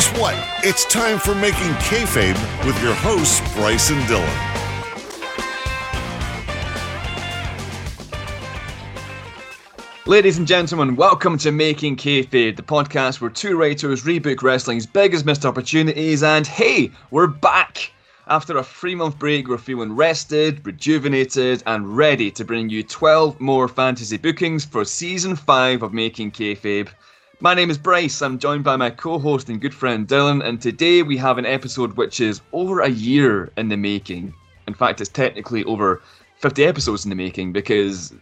Guess what? It's time for Making Kayfabe with your hosts, Bryce and Dylan. Ladies and gentlemen, welcome to Making Kayfabe, the podcast where two writers rebook wrestling's biggest missed opportunities. And hey, we're back! After a three month break, we're feeling rested, rejuvenated, and ready to bring you 12 more fantasy bookings for season 5 of Making Kayfabe. My name is Bryce. I'm joined by my co host and good friend Dylan, and today we have an episode which is over a year in the making. In fact, it's technically over 50 episodes in the making because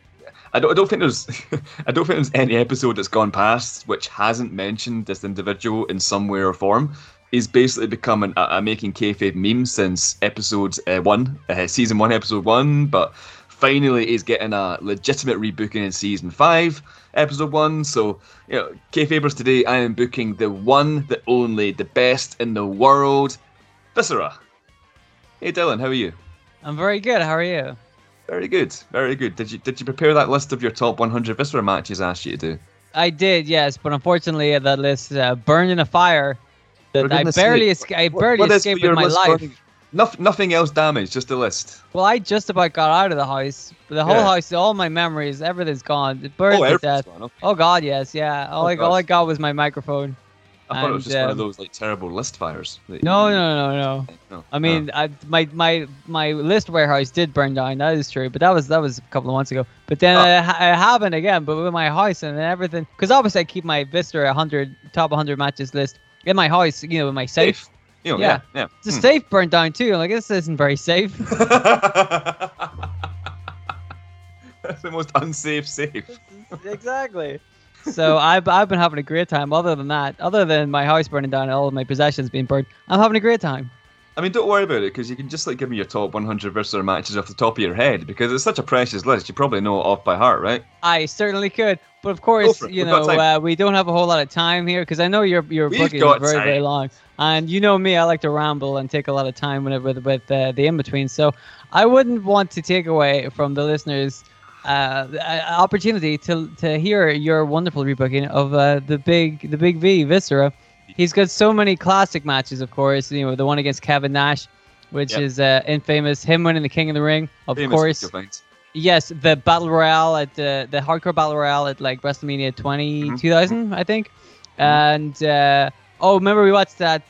I don't, I don't think there's I don't think there's any episode that's gone past which hasn't mentioned this individual in some way or form. He's basically become an, a, a making kayfabe meme since episode uh, one, uh, season one, episode one. But finally, he's getting a legitimate rebooking in season five, episode one. So, you know, kayfabers today, I am booking the one, the only, the best in the world, Viscera. Hey, Dylan, how are you? I'm very good. How are you? Very good, very good. Did you did you prepare that list of your top 100 Viscera matches I asked you to do? I did, yes, but unfortunately that list uh, burned in a fire that I barely, esca- I barely What escaped with my life. burning? Noth- nothing else damaged, just the list. Well, I just about got out of the house. The whole Yeah. house, all my memories, everything's gone. It burned oh, death. gone. Okay. Oh God, yes, yeah. All Oh, I all I got was my microphone. I thought it was and, just one of um, those like terrible list fires. No, no, no, no. no. I mean, I, my my my list warehouse did burn down. That is true, but that was that was a couple of months ago. But then Oh. I, ha- I haven't again. But with my house and everything, because obviously I keep my Vista 100 top 100 matches list in my house. You know, in my safe. safe. You know, yeah, Yeah. yeah. The Hmm. safe burned down too. I'm like this isn't very safe. That's the most unsafe safe. exactly. So I've I've been having a great time. Other than that, other than my house burning down and all of my possessions being burned, I'm having a great time. I mean, don't worry about it because you can just like give me your top 100 Viscera matches off the top of your head because it's such a precious list. You probably know it off by heart, right? I certainly could, but of course, you We've know, uh, we don't have a whole lot of time here because I know your your booking is very very long, and you know me, I like to ramble and take a lot of time with with with uh, the in between. So I wouldn't want to take away from the listeners. Uh, opportunity to to hear your wonderful rebooking of uh, the big the big V Viscera. He's got so many classic matches, of course. You know the one against Kevin Nash, which Yep. is uh, infamous. Him winning the King of the Ring, of Famous course. Yes, the battle royale at the the hardcore battle royale at like WrestleMania 20 Mhm. 2000, I think. And uh, oh, remember we watched that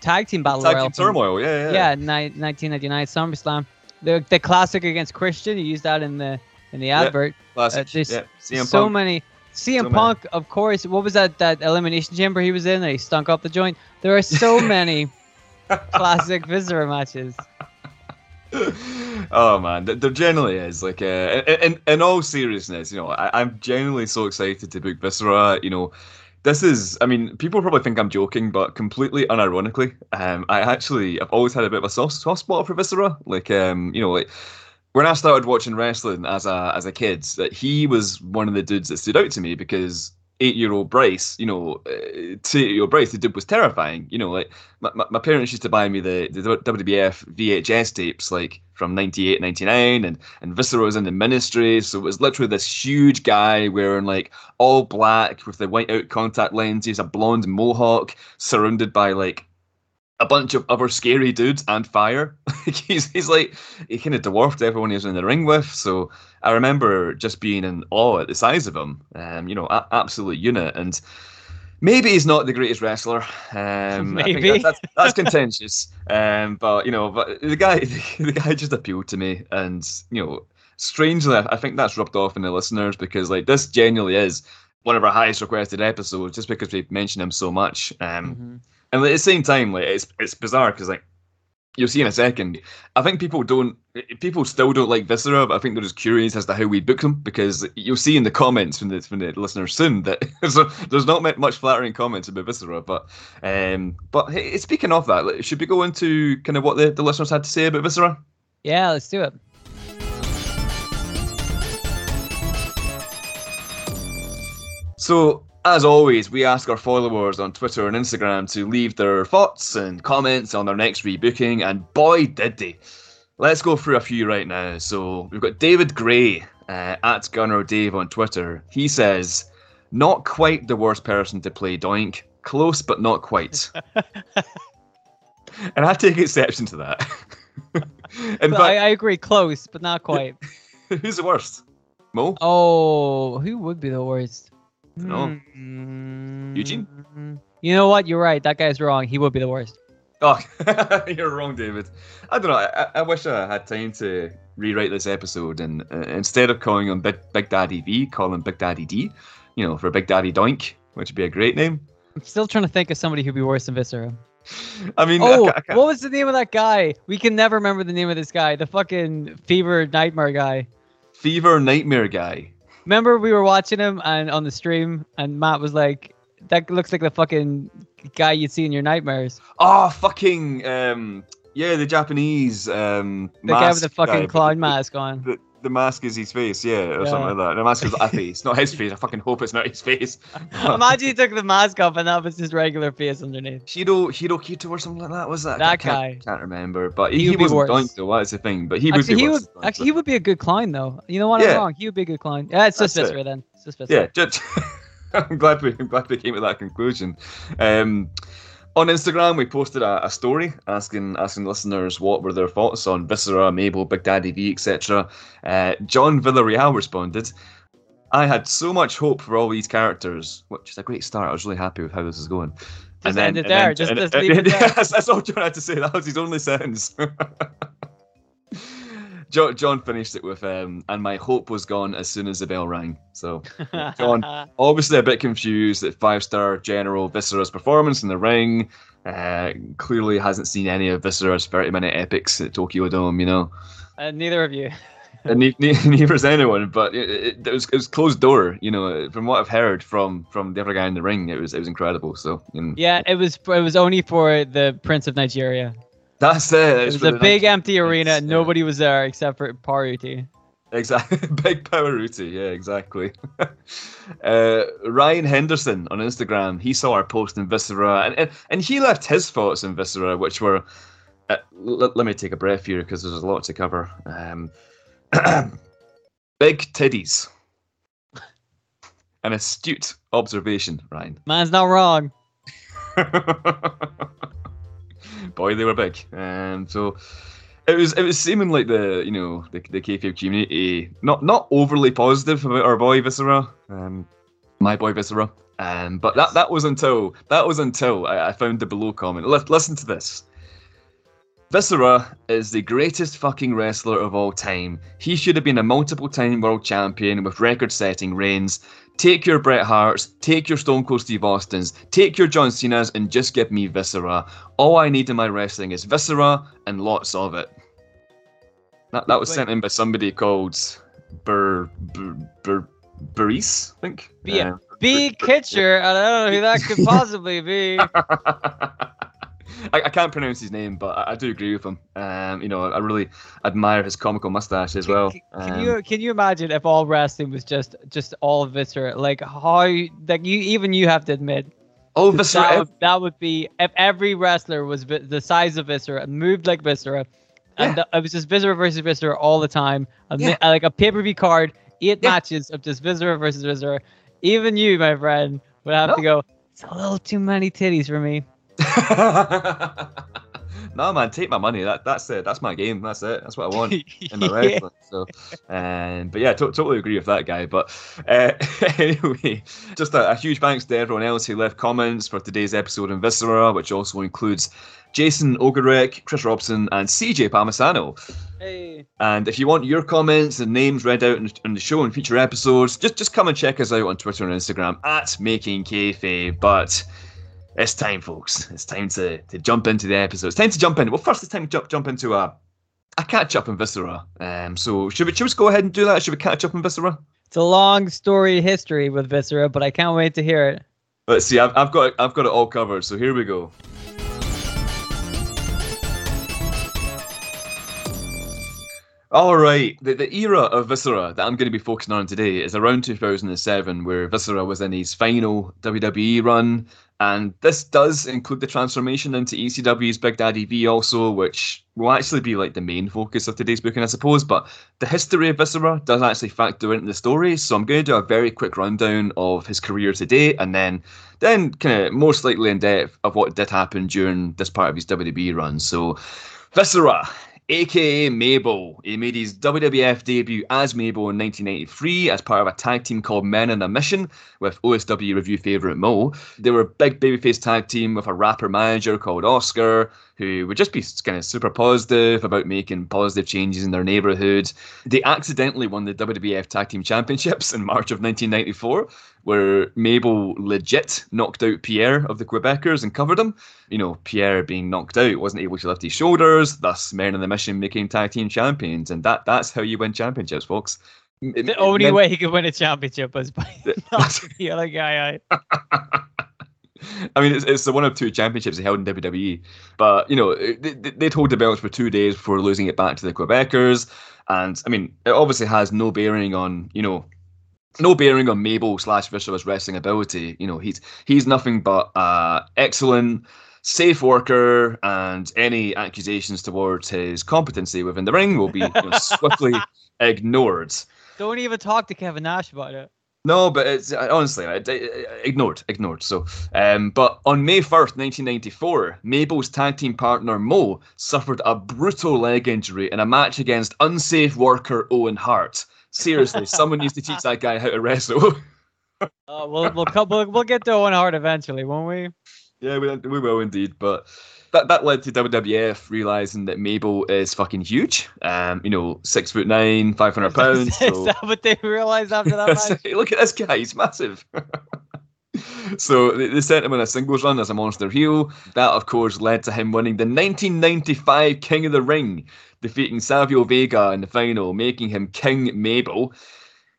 tag team battle Tag royale? Team Turmoil, yeah, yeah. yeah, ni- 1999 SummerSlam. The the classic against Christian. You used that in the in the advert. Classic. Uh, there's yeah. CM so many. CM So many. Punk, of course. What was that that elimination chamber he was in? That he stunk up the joint. There are so many classic Viscera matches. oh man, there generally is. Like, uh, in, in all seriousness, you know, I, I'm genuinely so excited to book Viscera. You know, this is. I mean, people probably think I'm joking, but completely unironically, um, I actually I've always had a bit of a soft, soft spot for Viscera. Like, um, you know, like when I started watching wrestling as a as a kid, that he was one of the dudes that stood out to me because eight year old Bryce, you know, uh, to old Bryce, the dude was terrifying. You know, like my, my, parents used to buy me the, the WWF VHS tapes like from 98, 99 and, and Viscera was in the ministry. So it was literally this huge guy wearing like all black with the white out contact lenses, a blonde mohawk, surrounded by like a bunch of other scary dudes and fire. he's he's like he kind of dwarfed everyone he was in the ring with. So I remember just being in awe at the size of him. Um, you know, a- absolute unit. And maybe he's not the greatest wrestler. Um, Maybe. that's, that's, that's contentious. Um, but you know, but the guy the guy just appealed to me, and you know, strangely, I think that's rubbed off in the listeners because like this genuinely is one of our highest requested episodes just because we've mentioned him so much. Um, Mhm. And at the same time, like it's it's bizarre because like you'll see in a second. I think people don't, people still don't like Viscera, but I think they're just curious as to how we book them because you'll see in the comments from the from the listeners soon that so there's not mu- much flattering comments about Viscera. But um, but hey, speaking of that, like, should we go into kind of what the, the listeners had to say about Viscera? Yeah, let's do it. So, as always, we ask our followers on Twitter and Instagram to leave their thoughts and comments on their next rebooking, and boy, did they! Let's go through a few right now. So, we've got David Gray uh, at Gunner Dave on Twitter. He says, Not quite the worst person to play Doink. close but not quite. and I take exception to that. In fact, I, I agree, close, but not quite. who's the worst? Mo? Oh, who would be the worst? No. Hmm. Eugene? You know what? You're right. That guy's wrong. He would be the worst. Oh, you're wrong, David. I don't know. I, I wish I had time to rewrite this episode and uh, instead of calling him Big, Big Daddy V, call him Big Daddy D. You know, for Big Daddy Doink, which would be a great name. I'm still trying to think of somebody who'd be worse than Viscera. I mean, I Oh, I ca- what was the name of that guy? We can never remember the name of this guy. The fucking fever nightmare guy. Fever Nightmare Guy. Remember we were watching him and on the stream, and Matt was like, "That looks like the fucking guy you'd see in your nightmares." Oh, fucking um, yeah, the Japanese um, The guy with the fucking but clown mask on. The, the mask is his face, yeah, or Yeah. something like that. The mask is a face, not his face. I fucking hope it's not his face. Imagine he took the mask off and that was his regular face underneath. Hiro Hiro Kito or something like that was that? I That can't, guy. can't remember, but he, He would wasn't worse. Doink though. That's the thing, but he would actually, be he would actually he would be a good clown though. You know what? Yeah. I'm wrong. He would be a good clown. Yeah, it's just it. Then. It's just. Yeah, just, I'm glad we I'm glad we came to that conclusion. Um, on Instagram, we posted a, a story asking asking listeners what were their thoughts on Viscera, Mabel, Big Daddy V, etc. Uh, John Villarreal responded. I had so much hope for all these characters, which is a great start. I was really happy with how this is going. Just end it there. Just- just leave it there. that's, that's all John had to say. That was his only sentence. John, John finished it with, um, and my hope was gone as soon as the bell rang. So John. obviously a bit confused at five star general Viscera's performance in the ring. Uh, clearly hasn't seen any of Viscera's 30 minute epics at Tokyo Dome, you know. Uh, neither of you. And ne- ne- neither has anyone, but it, it, it was it was closed door, you know. From what I've heard from from the other guy in the ring, it was it was incredible. So Yeah, it was. It was only for the Prince of Nigeria. That's it. It It's was a big empty arena. it's, yeah. Nobody was there except for Paruti. Exactly, big Paruti. Yeah, exactly. uh, Ryan Henderson on Instagram, he saw our post in Viscera, and and, and he left his thoughts in Viscera, which were. Uh, l- let me take a breath here because there's a lot to cover. Um, big titties. An astute observation, Ryan. Man's not wrong. Boy, they were big, and so it was. It was seeming like the you know the the kayfabe community not not overly positive about our boy Viscera, um, my boy Viscera. Um, but that that was until that was until I, I found the below comment. Li- listen to this. Viscera is the greatest fucking wrestler of all time. He should have been a multiple time world champion with record setting reigns. Take your Bret Harts, take your Stone Cold Steve Austins, take your John Cena's, and just give me Viscera. All I need in my wrestling is Viscera and lots of it. That, that was sent in by somebody called Bur Bur Bur Burris, I think. B- Uh, B. Kitcher. I don't know who that could possibly be. I, I can't pronounce his name, but I, I do agree with him. Um, you know, I really admire his comical mustache as well. Can, can Um, you can you imagine if all wrestling was just just all Viscera? Like how like you even you have to admit oh, that would, that would be if every wrestler was vi- the size of Viscera and moved like Viscera, and Yeah. the, it was just Viscera versus Viscera all the time. A, mi- Yeah. like a pay per view card, eight Yeah. matches of just Viscera versus Viscera. Even you, my friend, would have to go. It's a little too many titties for me. no man, take my money. That that's it. That's my game. That's it. That's what I want in my Yeah. wrestling. So, um, but yeah, to- totally agree with that guy. But uh, anyway, just a, a huge thanks to everyone else who left comments for today's episode in Viscera, which also includes Jason Ogarek, Chris Robson, and CJ Palmisano. Hey. And if you want your comments and names read out in, in the show in future episodes, just just come and check us out on Twitter and Instagram at Making Kayfabe. But it's time, folks. It's time to, to jump into the episode. It's time to jump in. Well, first, it's time to jump, jump into a a catch up in Viscera. Um, so should we should we just go ahead and do that? Should we catch up in Viscera? It's a long story history with Viscera, but I can't wait to hear it. Let's see. I've, I've got I've got it all covered. So here we go. All right, the, the era of Viscera that I'm going to be focusing on today is around 2007, where Viscera was in his final WWE run, and this does include the transformation into ECW's Big Daddy V also, which will actually be like the main focus of today's booking, I suppose. But the history of Viscera does actually factor into the story, so I'm going to do a very quick rundown of his career to date, and then then kind of more slightly in depth of what did happen during this part of his WWE run. So. Viscera aka Mabel. He made his WWF debut as Mabel in 1993 as part of a tag team called Men on a Mission with OSW review favourite Mo. They were a big babyface tag team with a rapper manager called Oscar, who would just be kind of super positive about making positive changes in their neighbourhood. They accidentally won the WWF Tag Team Championships in March of 1994, where Mabel legit knocked out Pierre of the Quebecers and covered him. You know, Pierre being knocked out wasn't able to lift his shoulders, thus Men on the Mission making tag team champions, and that that's how you win championships, folks. The only way he could win a championship was by knocking the other guy out. I mean, it's, it's the one of two championships he held in WWE. But, you know, they, they'd hold the belts for two days before losing it back to the Quebecers. And, I mean, it obviously has no bearing on, you know, no bearing on Mabel slash Viscera's wrestling ability. You know, he's he's nothing but uh, excellent, safe worker, and any accusations towards his competency within the ring will be you know, swiftly ignored. Don't even talk to Kevin Nash about it. No, but it's honestly ignored, ignored. So, um, but on May first, nineteen ninety four, Mabel's tag team partner Mo suffered a brutal leg injury in a match against unsafe worker Owen Hart. Seriously, someone needs to teach that guy how to wrestle. uh, we'll, we'll, we'll we'll get to Owen Hart eventually, won't we? Yeah, we, we will indeed. But that that led to WWF realizing that Mabel is fucking huge. Um, you know, six foot nine, five hundred pounds. So. that what they realized after that match? Look at this guy; he's massive. so they sent him on a singles run as a monster heel. That, of course, led to him winning the 1995 King of the Ring, defeating Savio Vega in the final, making him King Mabel.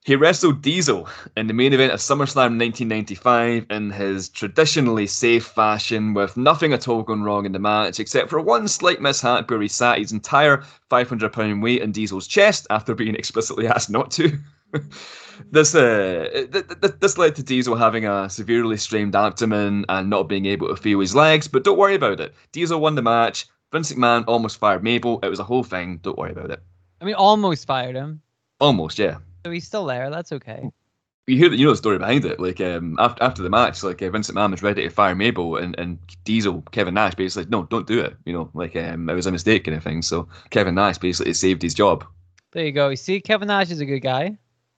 He wrestled Diesel in the main event of SummerSlam 1995 in his traditionally safe fashion, with nothing at all going wrong in the match, except for one slight mishap where he sat his entire 500 pound weight in Diesel's chest after being explicitly asked not to. this uh, th- th- this led to Diesel having a severely strained abdomen and not being able to feel his legs, but don't worry about it. Diesel won the match. Vince McMahon almost fired Mabel. It was a whole thing. Don't worry about it. I mean, almost fired him. Almost, yeah. So he's still there. That's okay. You hear, the, you know the story behind it. Like um, after after the match, like uh, Vince McMahon was ready to fire Mabel, and, and Diesel, Kevin Nash, basically, said, no, don't do it. You know, like um, it was a mistake kind of thing. So Kevin Nash basically saved his job. There you go. You see, Kevin Nash is a good guy.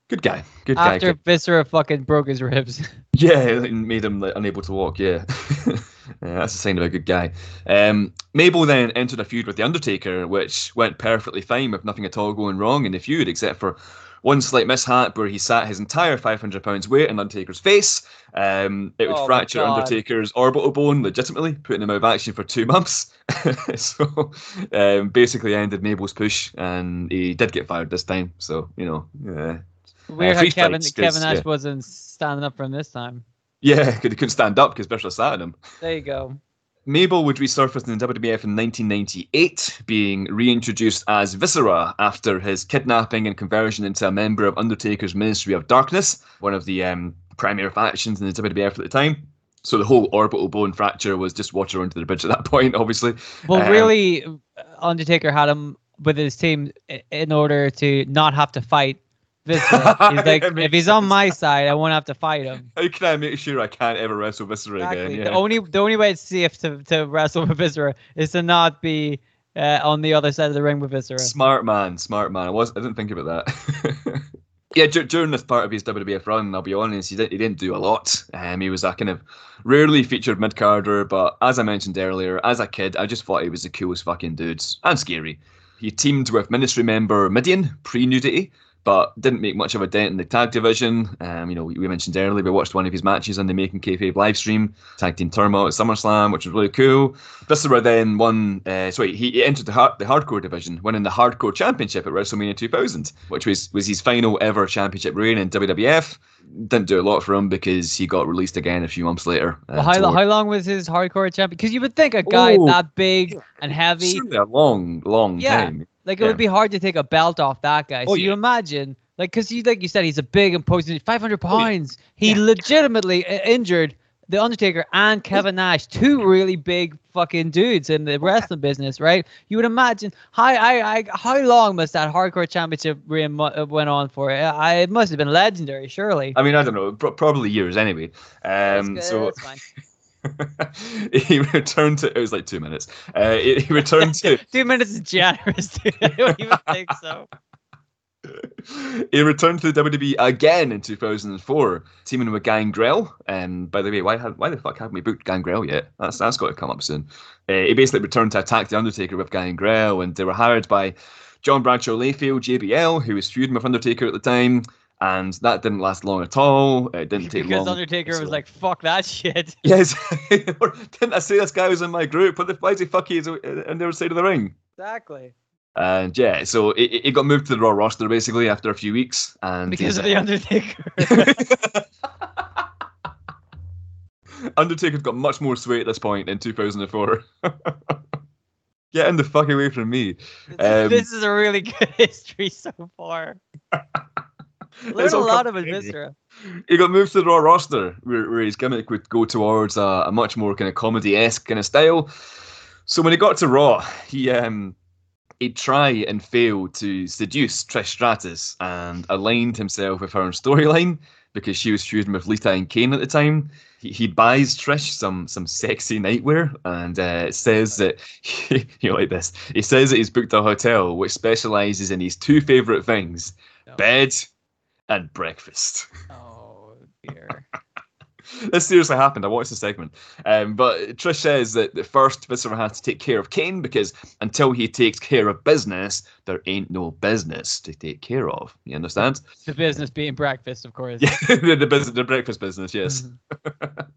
Good guy. Good After guy. After Viscera fucking broke his ribs. Yeah, and made him like, unable to walk. Yeah. yeah. that's a sign of a good guy. Um, Mabel then entered a feud with The Undertaker, which went perfectly fine with nothing at all going wrong in the feud, except for one slight mishap where he sat his entire 500 pounds weight in Undertaker's face. Um, it would Oh fracture Undertaker's orbital bone legitimately, putting him out of action for two months. so um, basically ended Mabel's push, and he did get fired this time. So, you know, yeah. Weird free how Kevin fights, 'cause, Kevin Nash yeah. wasn't standing up for him this time. Yeah, because he couldn't stand up because Bishop sat on him. There you go. Mabel would resurface in the WWF in 1998, being reintroduced as Viscera after his kidnapping and conversion into a member of Undertaker's Ministry of Darkness, one of the um, primary factions in the WWF at the time. So the whole orbital bone fracture was just water under the bridge at that point, obviously. Well, Um, really, Undertaker had him with his team in order to not have to fight Viscera. He's like, if he's on my side, I won't have to fight him. How can I make sure I can't ever wrestle Viscera Exactly. again? The only the only way it's safe to, to wrestle with Viscera is to not be uh, on the other side of the ring with Viscera. Smart man, smart man. I was I didn't think about that. yeah, dur- during this part of his WWF run, I'll be honest, he didn't he didn't do a lot. Um, he was a kind of rarely featured mid carder, but as I mentioned earlier, as a kid, I just thought he was the coolest fucking dude and scary. He teamed with Ministry member Mideon pre nudity. But didn't make much of a dent in the tag division. Um, you know, we, we mentioned earlier we watched one of his matches on the Making Kayfabe live stream, tag team turmoil at SummerSlam, which was really cool. Viscera then won. Uh, sorry, he, he entered the hard, the hardcore division, winning the hardcore championship at WrestleMania 2000, which was was his final ever championship reign in WWF. Didn't do a lot for him because he got released again a few months later. uh, Well, how, toward- how long was his hardcore champion? Because you would think a guy Oh. that big and heavy, a long, long Yeah. time. Like it Yeah. would be hard to take a belt off that guy. Oh, so you yeah. imagine, like, because you like you said, he's a big imposing, 500 Oh, yeah. pounds. He legitimately i- injured the Undertaker and Kevin Nash, two really big fucking dudes in the wrestling business, right? You would imagine how I, I how long must that hardcore championship reign mu- uh, went on for? I, I- it must have been legendary, surely. I mean, I don't know, pro- probably years anyway. Um, so that's fine. he returned to. It was like two minutes. Uh, he, he returned to. Two minutes is generous. Dude. I don't even think so. he returned to the WWE again in 2004, teaming with Gangrel. And by the way, why have, why the fuck haven't we booked Gangrel yet? That's that's got to come up soon. Uh, he basically returned to attack the Undertaker with Gangrel, and they were hired by John Bradshaw Layfield, JBL, who was feuding with Undertaker at the time. And that didn't last long at all. It didn't take Because long. Because Undertaker so- was like, "Fuck that shit." Yes, didn't I say this guy was in my group? What the why is he fuck he is on the other side of the ring? Exactly. And yeah, so it, it got moved to the Raw roster basically after a few weeks, and Because of the Undertaker. Undertaker's got much more sway at this point in 2004. Getting the fuck away from me. Um, this is a really good history so far. Learn a lot of. Viscera. He got moved to the Raw roster, where, where his gimmick would go towards a, a much more kind of comedy esque kind of style. So when he got to Raw, he um he'd try and fail to seduce Trish Stratus and aligned himself with her in storyline because she was feuding with Lita and Kane at the time. He, he buys Trish some some sexy nightwear and uh, says that you know like this. He says that he's booked a hotel which specializes in his two favorite things: No. bed and breakfast. Oh dear. this seriously happened. I watched the segment. Um, but Trish says that the first Viscera has to take care of Kane because until he takes care of business, there ain't no business to take care of. You understand? The business being breakfast, of course. Yeah, the, the business, the breakfast business. Yes, Mhm.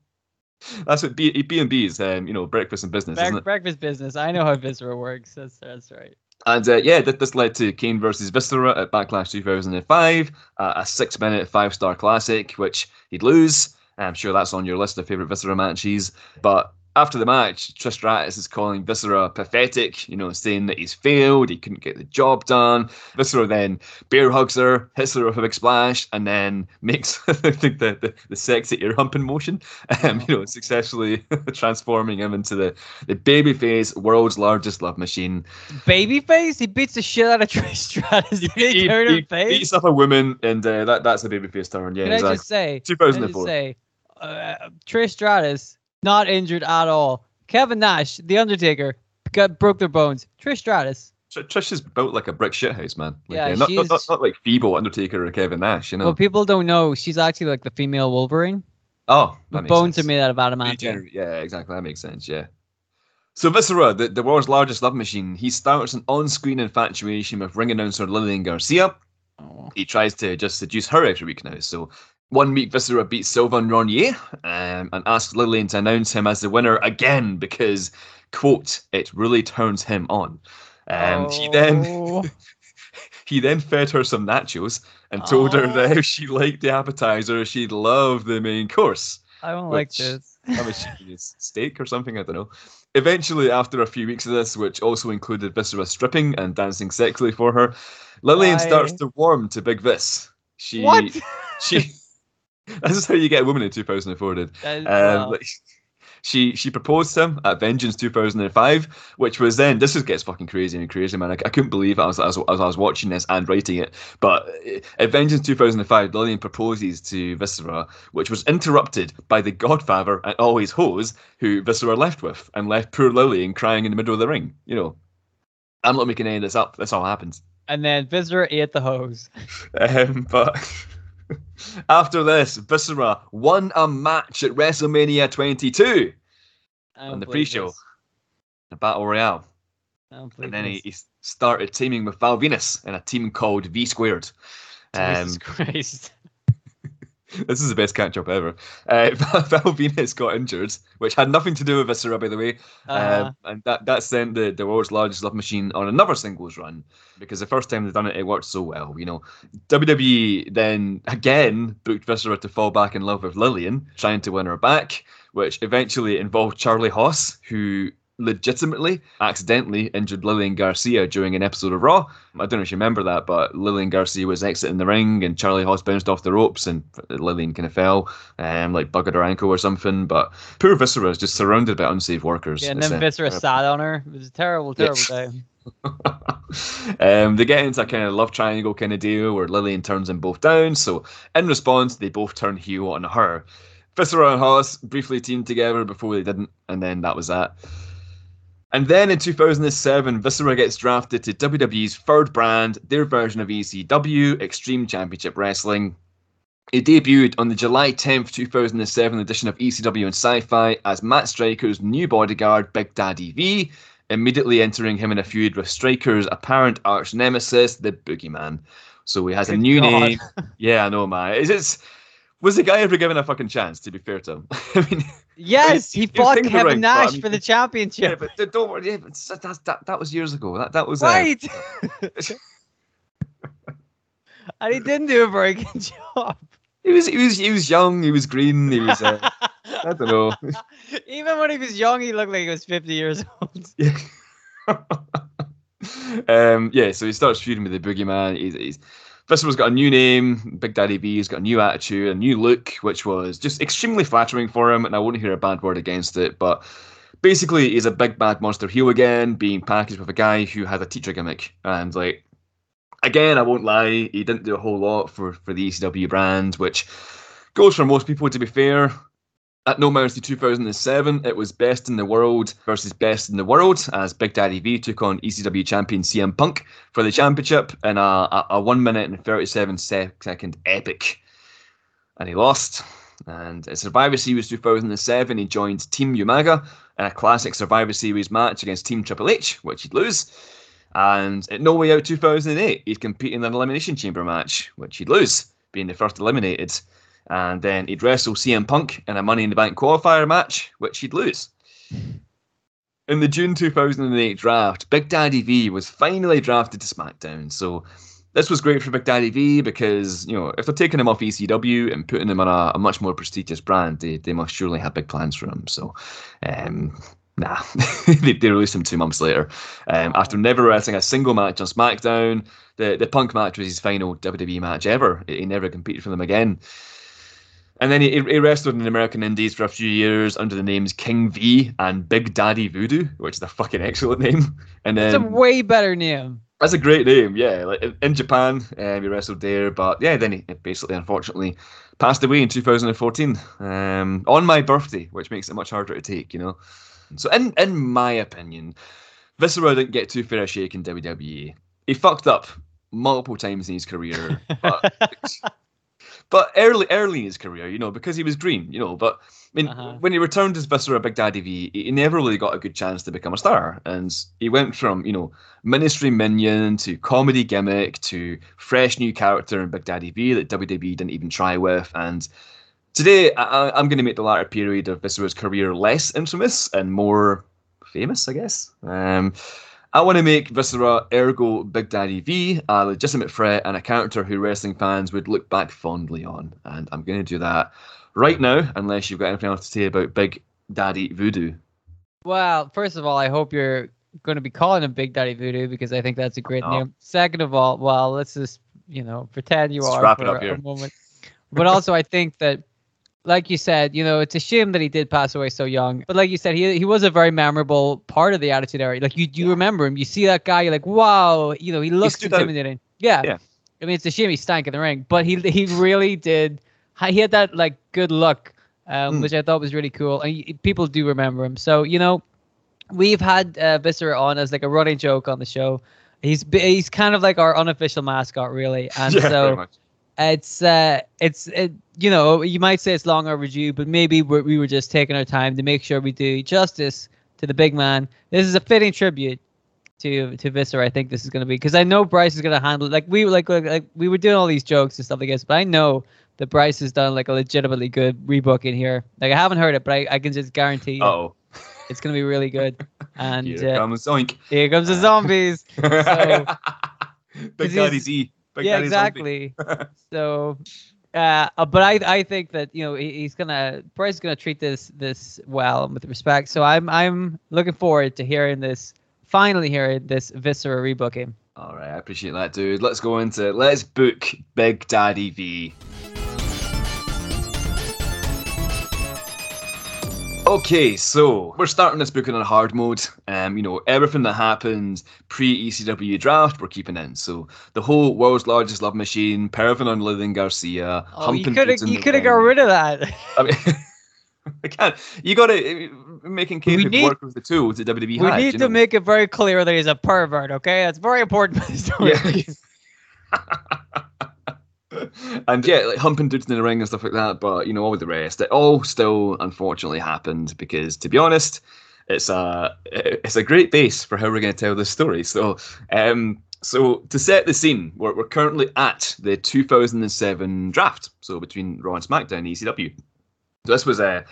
that's what B B and B is. Um, you know, breakfast and business, isn't Bre- it? breakfast business. I know how Viscera works. That's that's right. And uh, yeah, th- this led to Kane versus Viscera at Backlash 2005, uh, a six-minute, five-star classic, which he'd lose. I'm sure that's on your list of favorite Viscera matches. But after the match, Trish Stratus is calling Viscera pathetic, you know, saying that he's failed, he couldn't get the job done. Viscera then bear hugs her, hits her with a big splash, and then makes I think the, the, the sexy ear humping motion, um, you know, successfully transforming him into the, the babyface world's largest love machine. Babyface. He beats the shit out of Trish Stratus. He, he, turn he face? beats up a woman, and uh, that that's the babyface turn. Yeah, Can I just say? Can I just 2004. say, uh, Trish Stratus not injured at all. Kevin Nash, The Undertaker, got broke their bones. Trish Stratus. Trish is built like a brick shithouse, man. Like, Yeah, uh, not, not, not, she's- not like feeble Undertaker or Kevin Nash, you know. Well, people don't know she's actually like the female Wolverine. oh, The that bones sense. are made out of adamantium. Yeah, exactly. That makes sense. Yeah. So Viscera, the, the world's largest love machine, he starts an on-screen infatuation with ring announcer Lillian Garcia. Oh. He tries to just seduce her every week now. So one week Viscera beats Sylvain Grenier um, and asked Lillian to announce him as the winner again because, quote, it really turns him on. Um, He then Oh. he then fed her some nachos and told her that Oh. if she liked the appetizer, she'd love the main course. I don't like this. I was steak or something, I don't know. Eventually, after a few weeks of this, which also included Viscera stripping and dancing sexually for her, Lillian Why? starts to warm to Big Vis. She, what? she, this is how you get a woman in 2004, dude. That is- Um, wow. like, she she proposed to him at Vengeance 2005, which was then this just gets fucking crazy and crazy, man. I, I couldn't believe it as, as, as I was watching this and writing it. But uh, at Vengeance 2005, Lillian proposes to Viscera, which was interrupted by the Godfather and always hose who Viscera left with and left poor Lillian crying in the middle of the ring. You know, I'm not making any of this up. That's all happens. and then Viscera ate the hose. Um, but after this, Viscera won a match at WrestleMania 22. I don't On the pre-show. this. the Battle Royale. I don't believe And then he, he started teaming with Val Venis in a team called V Squared. Um, Jesus Christ. this is the best catch up ever. Uh, Val Venis got injured, which had nothing to do with Viscera, by the way. Uh, Um, and that, that sent the, the world's largest love machine on another singles run because the first time they'd done it, it worked so well. You know, WWE then again booked Viscera to fall back in love with Lillian, trying to win her back, which eventually involved Charlie Haas, who legitimately, accidentally injured Lillian Garcia during an episode of Raw. I don't know if you remember that, but Lillian Garcia was exiting the ring and Charlie Haas bounced off the ropes and Lillian kind of fell, um, like buggered her ankle or something. But poor Viscera is just surrounded by unsafe workers. Yeah, and then Viscera sat on her. It was a terrible, terrible day. um, they get into a kind of love triangle kind of deal where Lillian turns them both down. So in response, they both turn heel on her. Viscera and Haas briefly teamed together before they didn't, and then that was that. And then in 2007, Viscera gets drafted to WWE's third brand, their version of ECW, Extreme Championship Wrestling. He debuted on the July 10th, 2007 edition of ECW and Sci Fi as Matt Striker's new bodyguard, Big Daddy V, immediately entering him in a feud with Striker's apparent arch nemesis, the Boogeyman. So he has Good a new God. name. Yeah, I know, man. Is it? Was the guy ever given a fucking chance? To be fair to him, I mean, yes, he, he fought Kevin right, Nash for the championship. Yeah, but don't worry, yeah, but that, that, that was years ago. That that was uh, right. And he didn't do a very good job. He was he was he was young. He was green. He was. Uh, I don't know. Even when he was young, he looked like he was fifty years old. Yeah. um. Yeah. So he starts feuding with the boogeyman. He's, he's Viscera's got a new name. Big Daddy V's got a new attitude, a new look, which was just extremely flattering for him. And I won't hear a bad word against it. But basically, he's a big bad monster heel again, being packaged with a guy who has a teacher gimmick. And like, again, I won't lie, he didn't do a whole lot for for the ECW brand, which goes for most people. To be fair, at No Mercy 2007, it was Best in the World versus Best in the World as Big Daddy V took on ECW champion CM Punk for the championship in a, a, a 1 minute and 37 second epic. And he lost. And at Survivor Series 2007, he joined Team Umaga in a classic Survivor Series match against Team Triple H, which he'd lose. And at No Way Out 2008, he'd compete in an Elimination Chamber match, which he'd lose, being the first eliminated and then he'd wrestle CM Punk in a Money in the Bank qualifier match, which he'd lose. In the June 2008 draft, Big Daddy V was finally drafted to SmackDown. So this was great for Big Daddy V because, you know, if they're taking him off ECW and putting him on a, a much more prestigious brand, they, they must surely have big plans for him. So, um, nah, they, they released him two months later. Um, after never wrestling a single match on SmackDown, the, the Punk match was his final WWE match ever. He never competed for them again. And then he, he wrestled in the American Indies for a few years under the names King V and Big Daddy Voodoo, which is a fucking excellent name. And then it's a way better name. That's a great name, yeah. Like in Japan, um, he wrestled there, but yeah, then he basically, unfortunately, passed away in 2014 um, on my birthday, which makes it much harder to take, you know. So, in in my opinion, Viscera didn't get too fair a shake in WWE. He fucked up multiple times in his career, but but early, early in his career, you know, because he was green, you know. But I mean, uh-huh. when he returned as Viscera Big Daddy V, he never really got a good chance to become a star. And he went from, you know, ministry minion to comedy gimmick to fresh new character in Big Daddy V that WWE didn't even try with. And today, I, am going to make the latter period of Viscera's career less infamous and more famous, I guess. Um, I want to make Viscera ergo Big Daddy V a legitimate threat and a character who wrestling fans would look back fondly on. And I'm going to do that right now, unless you've got anything else to say about Big Daddy Voodoo. Well, first of all, I hope you're going to be calling him Big Daddy Voodoo because I think that's a great name. Second of all, well, let's just, you know, pretend you let's are for a moment. But also, I think that like you said, you know, it's a shame that he did pass away so young. But like you said, he he was a very memorable part of the Attitude Era. Like you you yeah. remember him, you see that guy, you're like, wow, you know, he looks intimidating. Yeah. yeah. I mean, it's a shame he stank in the ring, but he he really did. He had that like good look, um, mm. which I thought was really cool, and he, people do remember him. So you know, we've had uh, Viscera on as like a running joke on the show. He's he's kind of like our unofficial mascot, really, and yeah, so it's uh it's it, you know you might say it's long overdue but maybe we're, we were just taking our time to make sure we do justice to the big man. This is a fitting tribute to to Viscera I think this is going to be because I know Bryce is going to handle like we like, like like we were doing all these jokes and stuff like this but I know that Bryce has done like a legitimately good rebook in here. Like I haven't heard it but I, I can just guarantee oh it's going to be really good. And here uh, comes Zoink. here comes the zombies. So, Big Daddy's Yeah, exactly. so Uh, uh, but I, I think that you know he's gonna Bryce is gonna treat this this well with respect. So I'm I'm looking forward to hearing this finally hearing this Viscera rebooking. All right, I appreciate that, dude. Let's go into let's book Big Daddy V. Okay, so we're starting this book in a hard mode. Um, you know, everything that happened pre ECW draft, we're keeping in. So the whole world's largest love machine, Pervin on Lillian Garcia, oh, you could have you could have got rid of that. I mean, I can't. You got to making Kayfabe work with the tools that WWE we had. Need to know? make it very clear that he's a pervert. Okay, that's very important for the story. Yeah. and yeah, like humping dudes in the ring and stuff like that. But you know, all the rest, it all still unfortunately happened because, to be honest, it's a it's a great base for how we're going to tell this story. So, um, so to set the scene, we're, we're currently at the 2007 draft. So between Raw and SmackDown, ECW. So this was a. Uh,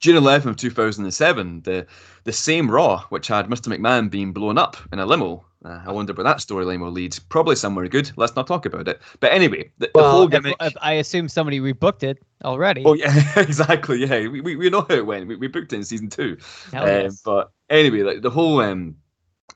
June 11th, of 2007, the the same Raw, which had Mr. McMahon being blown up in a limo uh, I wonder where that storyline will lead. Probably somewhere good. Let's not talk about it. But anyway, the, well, the whole gimmick. If, if I assume somebody rebooked it already. Oh yeah, exactly. Yeah, we, we, we know how it went. We, we booked it in season two. Um, yes. But anyway, like the whole um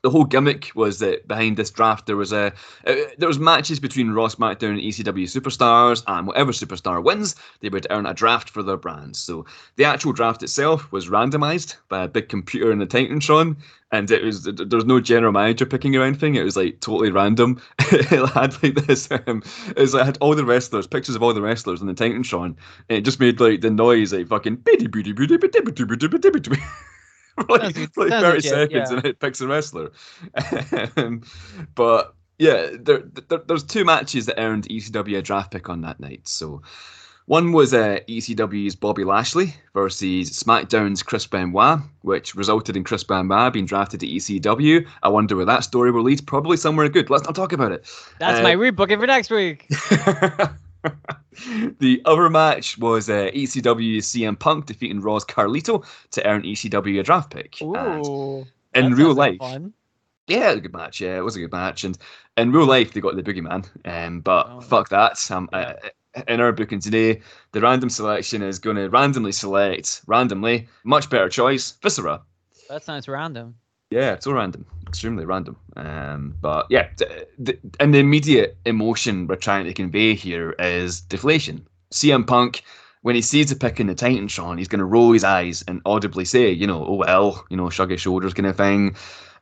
the whole gimmick was that behind this draft there was a uh, there was matches between Raw, SmackDown, and ECW superstars, and whatever superstar wins, they would earn a draft for their brands. So the actual draft itself was randomized by a big computer in the Titantron, and it was there was no general manager picking or anything. It was like totally random. it had like this, um, it was like, had all the wrestlers, pictures of all the wrestlers in the Titantron, and it just made like the noise like fucking like, like 30 legit, seconds yeah. and it picks a wrestler. um, but yeah, there, there, there's two matches that earned ECW a draft pick on that night. So one was uh, ECW's Bobby Lashley versus SmackDown's Chris Benoit, which resulted in Chris Benoit being drafted to ECW. I wonder where that story will lead. Probably somewhere good. Let's not talk about it. That's uh, my rebooking for next week. the other match was uh, ECW CM Punk defeating Raw's Carlito to earn ECW a draft pick. Ooh, in real life, fun. yeah, it was a good match. Yeah, it was a good match. And in real life, they got the boogeyman. Um, but oh, fuck that. Um, yeah. uh, in our booking today, the random selection is going to randomly select randomly much better choice Viscera. That sounds random. Yeah, it's all random, extremely random. Um, but yeah, and the immediate emotion we're trying to convey here is deflation. CM Punk, when he sees the pick in the Titantron, he's going to roll his eyes and audibly say, you know, oh well, you know, shrug his shoulders kind of thing.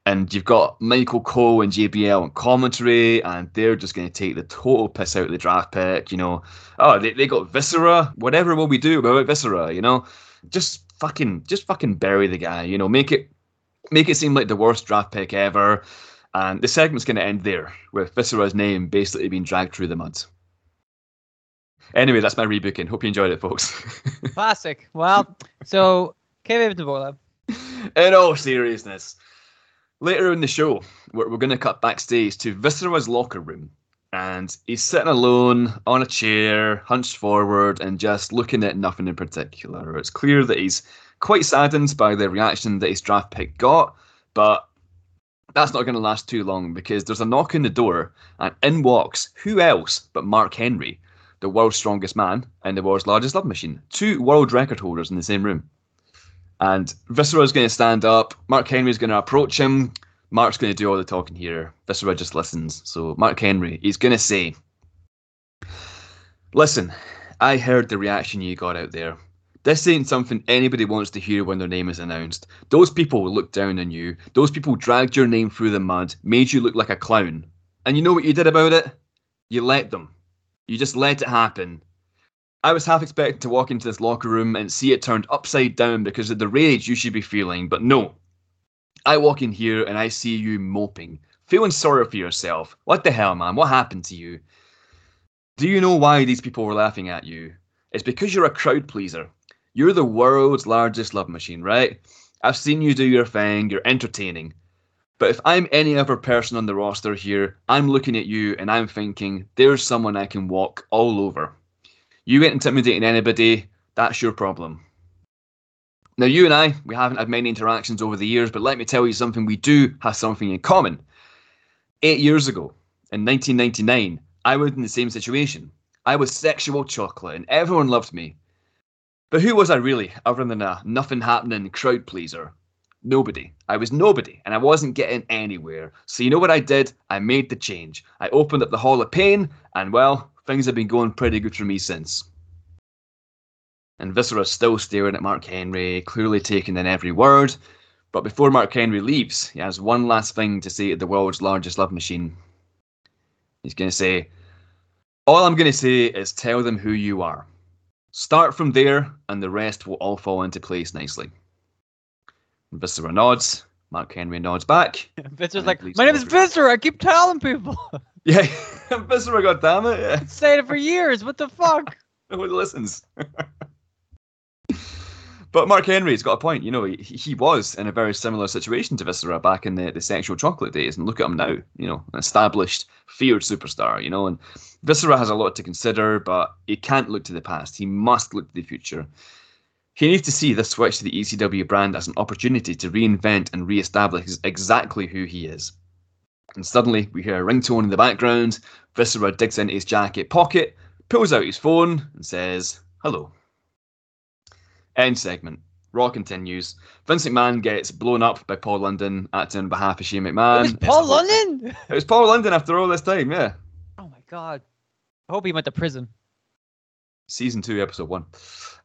And you've got Michael Cole and JBL on commentary, and they're just going to take the total piss out of the draft pick. You know, oh, they, they got Viscera. Whatever will we do about Viscera? You know, just fucking, just fucking bury the guy. You know, make it make it seem like the worst draft pick ever. And the segment's going to end there, with Viscera's name basically being dragged through the mud. Anyway, that's my rebooking. Hope you enjoyed it, folks. Classic. Well, so, Kevin Bola. In all seriousness, later in the show, we're, we're going to cut backstage to Viscera's locker room. And he's sitting alone on a chair, hunched forward, and just looking at nothing in particular. It's clear that he's quite saddened by the reaction that his draft pick got, but that's not going to last too long because there's a knock on the door, and in walks who else but Mark Henry, the world's strongest man and the world's largest love machine. Two world record holders in the same room. And Viscera is going to stand up. Mark Henry is going to approach him. Mark's going to do all the talking here. Viscera just listens. So, Mark Henry, he's going to say, Listen, I heard the reaction you got out there. This ain't something anybody wants to hear when their name is announced. Those people looked down on you. Those people dragged your name through the mud, made you look like a clown. And you know what you did about it? You let them. You just let it happen. I was half expecting to walk into this locker room and see it turned upside down because of the rage you should be feeling, but no. I walk in here and I see you moping, feeling sorry for yourself. What the hell, man? What happened to you? Do you know why these people were laughing at you? It's because you're a crowd pleaser. You're the world's largest love machine, right? I've seen you do your thing, you're entertaining. But if I'm any other person on the roster here, I'm looking at you and I'm thinking, there's someone I can walk all over. You ain't intimidating anybody, that's your problem. Now, you and I, we haven't had many interactions over the years, but let me tell you something we do have something in common. Eight years ago, in 1999, I was in the same situation. I was sexual chocolate and everyone loved me. But who was I really, other than a nothing happening crowd pleaser? Nobody. I was nobody, and I wasn't getting anywhere. So you know what I did? I made the change. I opened up the Hall of Pain, and well, things have been going pretty good for me since. And Viscera's still staring at Mark Henry, clearly taking in every word. But before Mark Henry leaves, he has one last thing to say to the world's largest love machine. He's going to say, All I'm going to say is tell them who you are. Start from there, and the rest will all fall into place nicely. Viscera nods. Mark Henry nods back. Viscera's like, my name is Viscera. I keep telling people. Yeah, Viscera, God damn it. Yeah. Saying it for years. What the fuck? Nobody listens. But Mark Henry's got a point. You know, he, he was in a very similar situation to Viscera back in the, the sexual chocolate days. And look at him now. You know, an established, feared superstar, you know. And Viscera has a lot to consider, but he can't look to the past. He must look to the future. He needs to see this switch to the ECW brand as an opportunity to reinvent and re-establish exactly who he is. And suddenly, we hear a ringtone in the background. Viscera digs into his jacket pocket, pulls out his phone, and says, Hello. End segment. Raw continues. Vince McMahon gets blown up by Paul London, acting on behalf of Shane McMahon. It was Paul London? It was Paul London after all this time, yeah. Oh my god. I hope he went to prison. Season 2, Episode 1.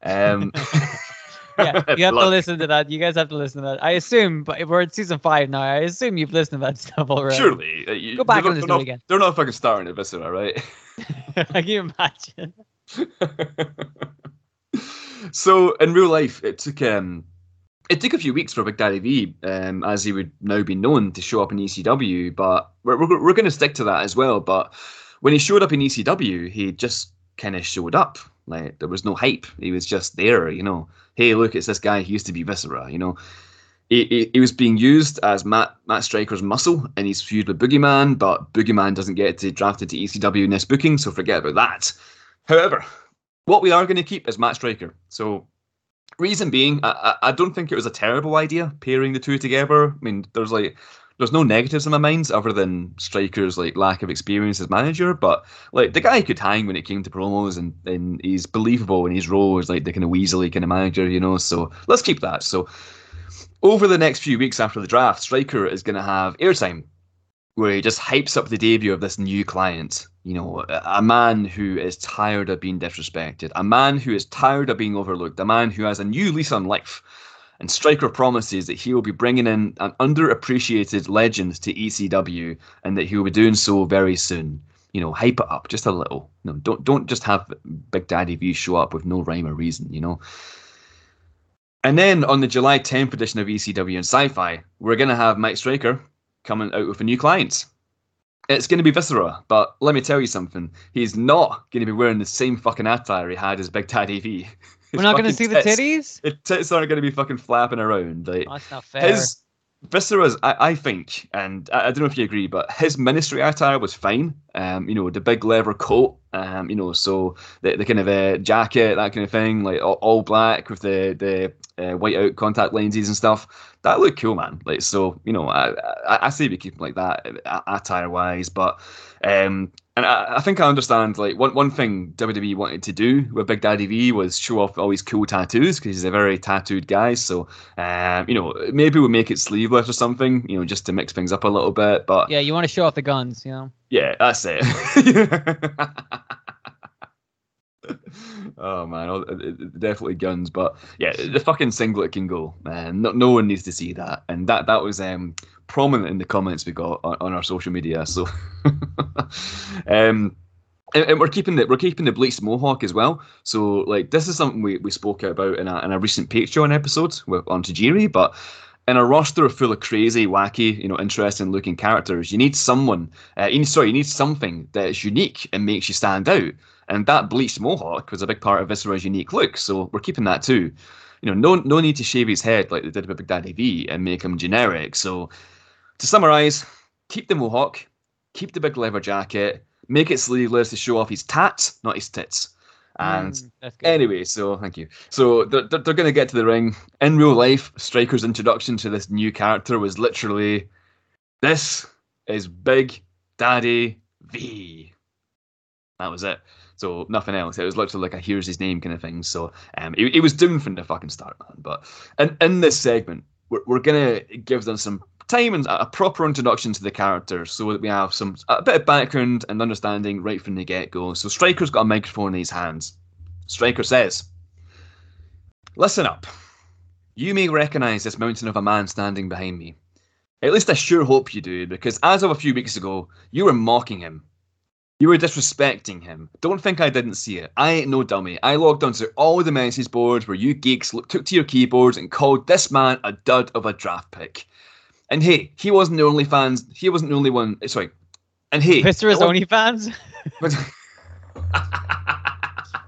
Um, yeah, you have to listen to that. You guys have to listen to that. I assume, but we're in season five now. I assume you've listened to that stuff already. Surely. Uh, you, Go back and listen to it again. They're not fucking starting at Viscera, right? Can you imagine? So in real life, it took um, it took a few weeks for Big Daddy V, um, as he would now be known, to show up in ECW. But we're we're, we're going to stick to that as well. But when he showed up in ECW, he just kind of showed up. Like there was no hype. He was just there, you know. Hey, look, it's this guy. He used to be Viscera, you know. He, he, he was being used as Matt Matt Striker's muscle in his feud with Boogeyman, but Boogeyman doesn't get to drafted to ECW in this booking, so forget about that. However, what we are going to keep is Matt Striker. So, reason being, I, I don't think it was a terrible idea pairing the two together. I mean, there's like there's no negatives in my mind other than Striker's like lack of experience as manager. But like the guy could hang when it came to promos, and, and he's believable in his role as like the kind of Weasley kind of manager, you know. So let's keep that. So over the next few weeks after the draft, Striker is going to have airtime where he just hypes up the debut of this new client. You know, a man who is tired of being disrespected, a man who is tired of being overlooked, a man who has a new lease on life. And Striker promises that he will be bringing in an underappreciated legend to ECW, and that he will be doing so very soon. You know, hype it up just a little. No, don't don't just have Big Daddy V show up with no rhyme or reason. You know. And then on the July 10th edition of ECW and Sci-Fi, we're gonna have Mike Striker coming out with a new client. It's going to be Viscera, but let me tell you something. He's not going to be wearing the same fucking attire he had as Big Daddy V. We're not going to see the titties. The tits aren't going to be fucking flapping around. Like Oh, that's not fair. his Viscera's, I, I think, and I, I don't know if you agree, but his ministry attire was fine. Um, you know, the big leather coat. Um, you know, so the, the kind of uh, jacket, that kind of thing, like all, all black with the the uh, white out contact lenses and stuff. That looked cool, man. Like so, you know, I I, I say we keep him like that uh, attire wise, but um, and I, I think I understand. Like one one thing WWE wanted to do with Big Daddy V was show off all his cool tattoos because he's a very tattooed guy. So, um, you know, maybe we'll make it sleeveless or something. You know, just to mix things up a little bit. But yeah, you want to show off the guns, you know. yeah, that's it. oh man, oh, it- it- definitely guns, but yeah, the fucking singlet can go, man. No, no one needs to see that, and that that was um prominent in the comments we got on, on our social media. So, um, and, and we're keeping the we're keeping the bleached mohawk as well. So like this is something we, we spoke about in a in a recent Patreon episode with on Tajiri, but in a roster full of crazy, wacky, you know, interesting looking characters, you need someone. Uh, you need, sorry, you need something that is unique and makes you stand out. And that bleached mohawk was a big part of Viscera's unique look, so we're keeping that too. You know, no no need to shave his head like they did with Big Daddy V and make him generic. So, to summarize, keep the mohawk, keep the big leather jacket, make it sleeveless to show off his tats, not his tits. And Mm. Anyway, so thank you. So they're, they're, they're going to get to the ring. In real life, Striker's introduction to this new character was literally this is Big Daddy V. That was it. So nothing else. It was literally like a here's his name kind of thing. So um, it, it was doomed from the fucking start, man. But in, in this segment, we're, we're gonna give them some time and a proper introduction to the characters so that we have some a bit of background and understanding right from the get go. So Striker's got a microphone in his hands. Striker says, Listen up. You may recognize this mountain of a man standing behind me. At least I sure hope you do, because as of a few weeks ago, you were mocking him. You were disrespecting him. Don't think I didn't see it. I ain't no dummy. I logged onto all the message boards where you geeks took to your keyboards and called this man a dud of a draft pick. And hey, he wasn't the only fans. He wasn't the only one. Eh, sorry. And hey, Mr. Is only fans.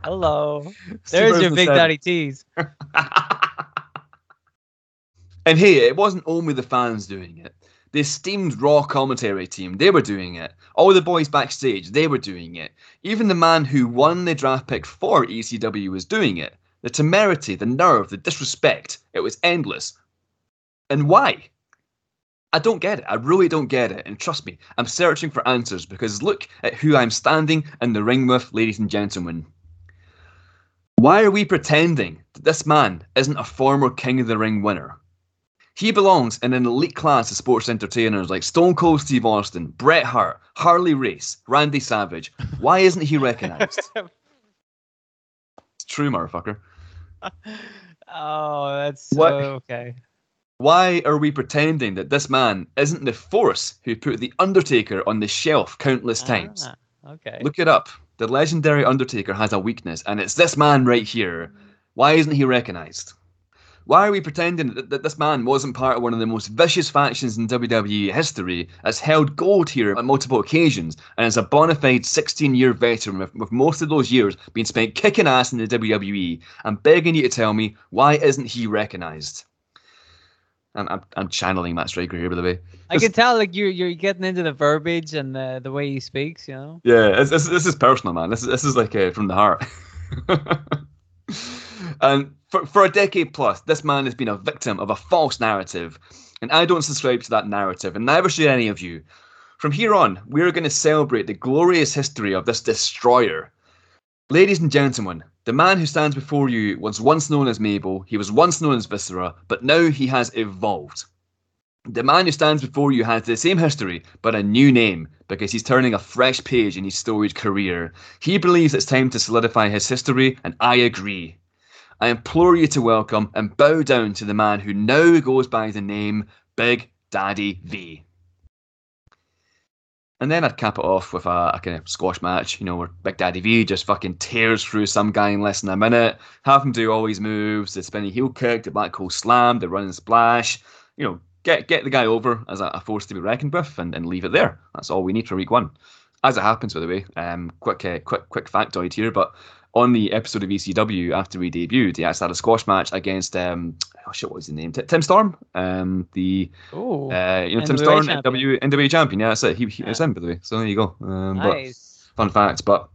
Hello. There's your Big Daddy tease. and hey, it wasn't only the fans doing it. The esteemed Raw commentary team, they were doing it. All the boys backstage, they were doing it. Even the man who won the draft pick for ECW was doing it. The temerity, the nerve, the disrespect, it was endless. And why? I don't get it. I really don't get it. And trust me, I'm searching for answers because look at who I'm standing in the ring with, ladies and gentlemen. Why are we pretending that this man isn't a former King of the Ring winner? He belongs in an elite class of sports entertainers like Stone Cold Steve Austin, Bret Hart, Harley Race, Randy Savage. Why isn't he recognized? it's true, motherfucker. Oh, that's so what? okay. Why are we pretending that this man isn't the force who put The Undertaker on the shelf countless times? Ah, okay. Look it up. The legendary Undertaker has a weakness, and it's this man right here. Why isn't he recognized? Why are we pretending that, that this man wasn't part of one of the most vicious factions in WWE history, has held gold here on multiple occasions, and is a bona fide 16 year veteran with, with most of those years being spent kicking ass in the WWE? I'm begging you to tell me, why isn't he recognized? I'm, I'm, I'm channeling Matt Striker here, by the way. I can tell, like you're you're getting into the verbiage and the the way he speaks, you know. Yeah, this, this, this is personal, man. This is this is like uh, from the heart. and for for a decade plus, this man has been a victim of a false narrative, and I don't subscribe to that narrative, and neither should any of you. From here on, we're going to celebrate the glorious history of this destroyer. Ladies and gentlemen, the man who stands before you was once known as Mabel, he was once known as Viscera, but now he has evolved. The man who stands before you has the same history, but a new name, because he's turning a fresh page in his storied career. He believes it's time to solidify his history, and I agree. I implore you to welcome and bow down to the man who now goes by the name Big Daddy V. And then I'd cap it off with a, a, kind of squash match, you know, where Big Daddy V just fucking tears through some guy in less than a minute, have him do all his moves, the spinning heel kick, the black hole slam, the running splash, you know, get get the guy over as a, a force to be reckoned with and, and leave it there. That's all we need for week one. As it happens, by the way, um, quick uh, quick quick factoid here, but on the episode of ECW after we debuted, he actually had a squash match against um, oh shit, what was his name? Tim Storm, um, the Ooh, uh, you know Tim Storm, NW, NWA champion. Yeah, that's it. He, he yeah. him, by the way. So there you go. Um, nice. But fun fact, but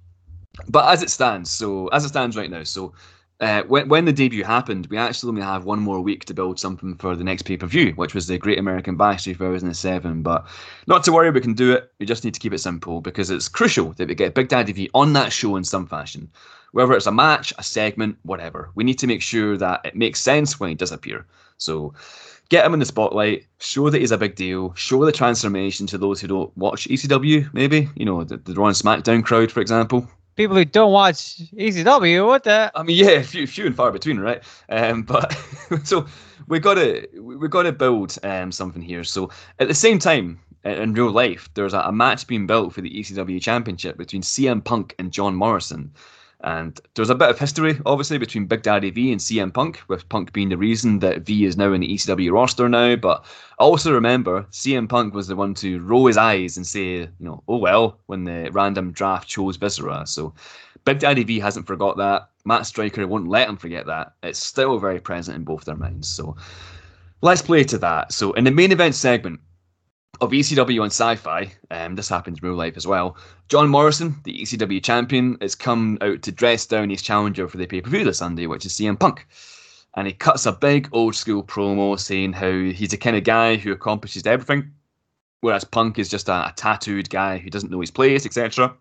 but as it stands, so as it stands right now, so uh, when, when the debut happened, we actually only have one more week to build something for the next pay per view, which was the Great American Bash 2007. But not to worry, we can do it. We just need to keep it simple because it's crucial that we get Big Daddy V on that show in some fashion. Whether it's a match, a segment, whatever. We need to make sure that it makes sense when he does appear. So get him in the spotlight, show that he's a big deal, show the transformation to those who don't watch ECW, maybe, you know, the, the Raw and SmackDown crowd, for example people who don't watch ECW. What the? I mean, yeah, few, few and far between, right? Um, but so we got to we got to build um, something here. So at the same time, in real life, there's a, a match being built for the ECW Championship between CM Punk and John Morrison. And there's a bit of history, obviously, between Big Daddy V and CM Punk, with Punk being the reason that V is now in the ECW roster now. But I also remember CM Punk was the one to roll his eyes and say, you know, oh well, when the random draft chose Viscera. So Big Daddy V hasn't forgot that. Matt Striker won't let him forget that. It's still very present in both their minds. So let's play to that. So in the main event segment, of ECW and Sci-Fi, um, this happens in real life as well. John Morrison, the ECW champion, has come out to dress down his challenger for the pay-per-view this Sunday, which is CM Punk. And he cuts a big old school promo saying how he's the kind of guy who accomplishes everything, whereas Punk is just a, a tattooed guy who doesn't know his place, etc.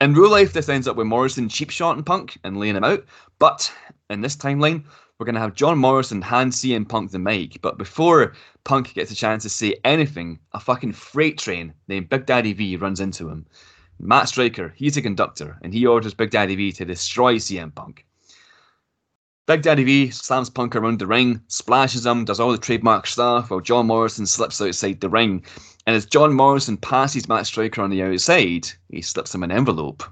In real life, this ends up with Morrison cheap shotting Punk and laying him out. But in this timeline, we're going to have John Morrison hand CM Punk the mic. But before Punk gets a chance to say anything, a fucking freight train named Big Daddy V runs into him. Matt Striker, he's a conductor, and he orders Big Daddy V to destroy CM Punk. Big Daddy V slams Punk around the ring, splashes him, does all the trademark stuff, while John Morrison slips outside the ring. And as John Morrison passes Matt Striker on the outside, he slips him an envelope,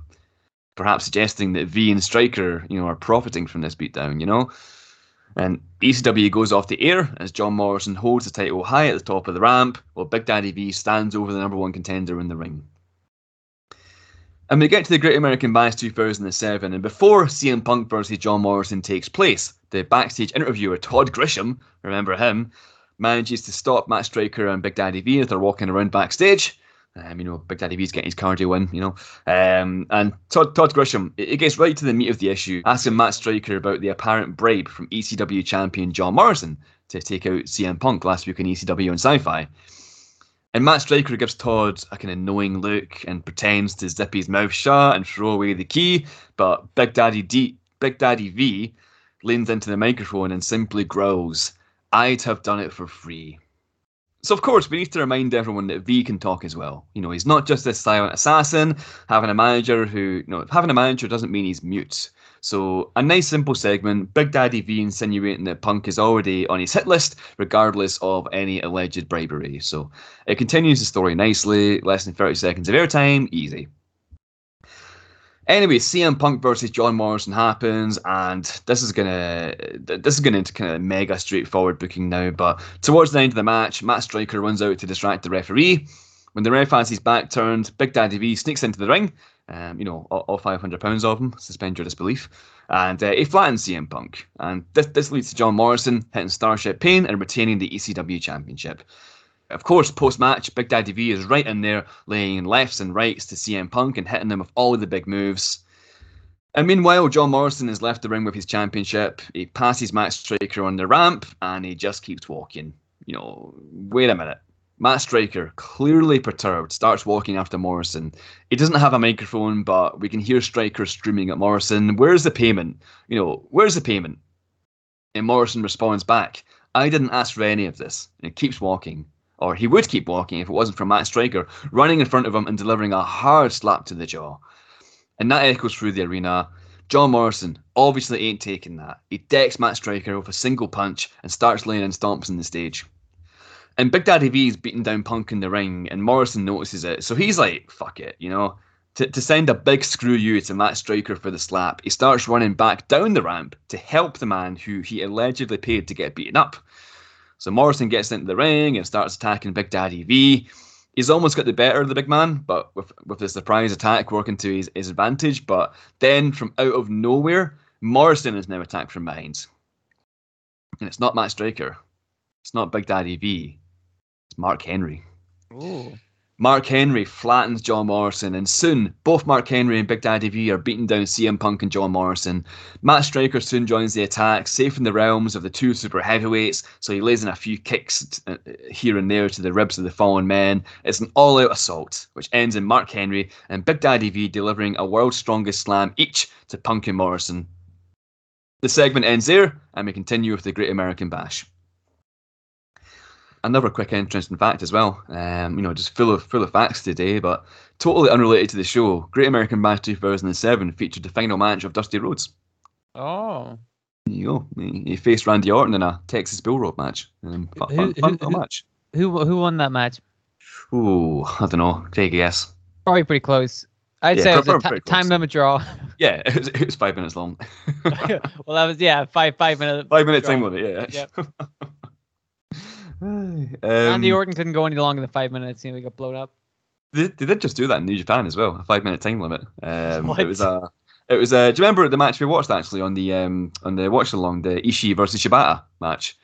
perhaps suggesting that V and Striker, you know, are profiting from this beatdown, you know. And ECW goes off the air as John Morrison holds the title high at the top of the ramp, while Big Daddy V stands over the number one contender in the ring. And we get to the Great American Bash 2007, and before CM Punk versus John Morrison takes place, the backstage interviewer Todd Grisham, remember him, manages to stop Matt Striker and Big Daddy V as they're walking around backstage. Um, you know, Big Daddy V's getting his cardio in, you know. Um, and Todd, Todd Grisham, it, gets right to the meat of the issue, asking Matt Striker about the apparent bribe from ECW champion John Morrison to take out CM Punk last week in ECW and Sci Fi. And Matt Striker gives Todd a kind of knowing look and pretends to zip his mouth shut and throw away the key. But Big Daddy D, Big Daddy V, leans into the microphone and simply growls, "I'd have done it for free." So of course we need to remind everyone that V can talk as well. You know, he's not just this silent assassin. Having a manager who, you know, having a manager doesn't mean he's mute. So a nice simple segment, Big Daddy V insinuating that Punk is already on his hit list, regardless of any alleged bribery. So it continues the story nicely, less than 30 seconds of airtime, easy. Anyway, CM Punk versus John Morrison happens, and this is gonna this is gonna into kind of mega straightforward booking now. But towards the end of the match, Matt Striker runs out to distract the referee. When the ref has his back turned, Big Daddy V sneaks into the ring um, you know, all, all 500 pounds of him, suspend your disbelief. And uh, he flattens CM Punk. And this, this leads to John Morrison hitting Starship Pain and retaining the ECW Championship. Of course, post match, Big Daddy V is right in there, laying lefts and rights to CM Punk and hitting him with all of the big moves. And meanwhile, John Morrison has left the ring with his championship. He passes Matt Striker on the ramp and he just keeps walking. You know, wait a minute. Matt Striker, clearly perturbed, starts walking after Morrison. He doesn't have a microphone, but we can hear Striker screaming at Morrison, Where's the payment? You know, where's the payment? And Morrison responds back, I didn't ask for any of this. And he keeps walking. Or he would keep walking if it wasn't for Matt Striker running in front of him and delivering a hard slap to the jaw. And that echoes through the arena. John Morrison obviously ain't taking that. He decks Matt Striker with a single punch and starts laying in stomps in the stage. And Big Daddy V is beating down Punk in the ring, and Morrison notices it. So he's like, fuck it, you know. To, to send a big screw you to Matt Striker for the slap, he starts running back down the ramp to help the man who he allegedly paid to get beaten up. So Morrison gets into the ring and starts attacking Big Daddy V. He's almost got the better of the big man, but with, with the surprise attack working to his, his advantage. But then from out of nowhere, Morrison is now attacked from behind. And it's not Matt Striker. It's not Big Daddy V. It's Mark Henry. Ooh. Mark Henry flattens John Morrison, and soon both Mark Henry and Big Daddy V are beating down CM Punk and John Morrison. Matt Striker soon joins the attack, safe in the realms of the two super heavyweights, so he lays in a few kicks uh, here and there to the ribs of the fallen men. It's an all out assault, which ends in Mark Henry and Big Daddy V delivering a world's strongest slam each to Punk and Morrison. The segment ends there, and we continue with the Great American Bash another quick interesting fact as well. Um, you know, just full of full of facts today, but totally unrelated to the show. Great American Bash 2007 featured the final match of Dusty Rhodes. Oh. There you go. He, he faced Randy Orton in a Texas Bull match. Um, fun, who, fun, who, match. Who who won that match? Ooh, I don't know. Take a guess. Probably pretty close. I'd yeah, say it was a t- time limit draw. Yeah, it was, it was five minutes long. well, that was yeah, five five minute. Five minute time limit. Yeah. Yep. um, Randy Orton couldn't go any longer than five minutes. and He got blown up. They, they did just do that in New Japan as well, a five minute time limit. Um, it was a. It was. Uh, do you remember the match we watched actually on the um, on the watch along the Ishii versus Shibata match?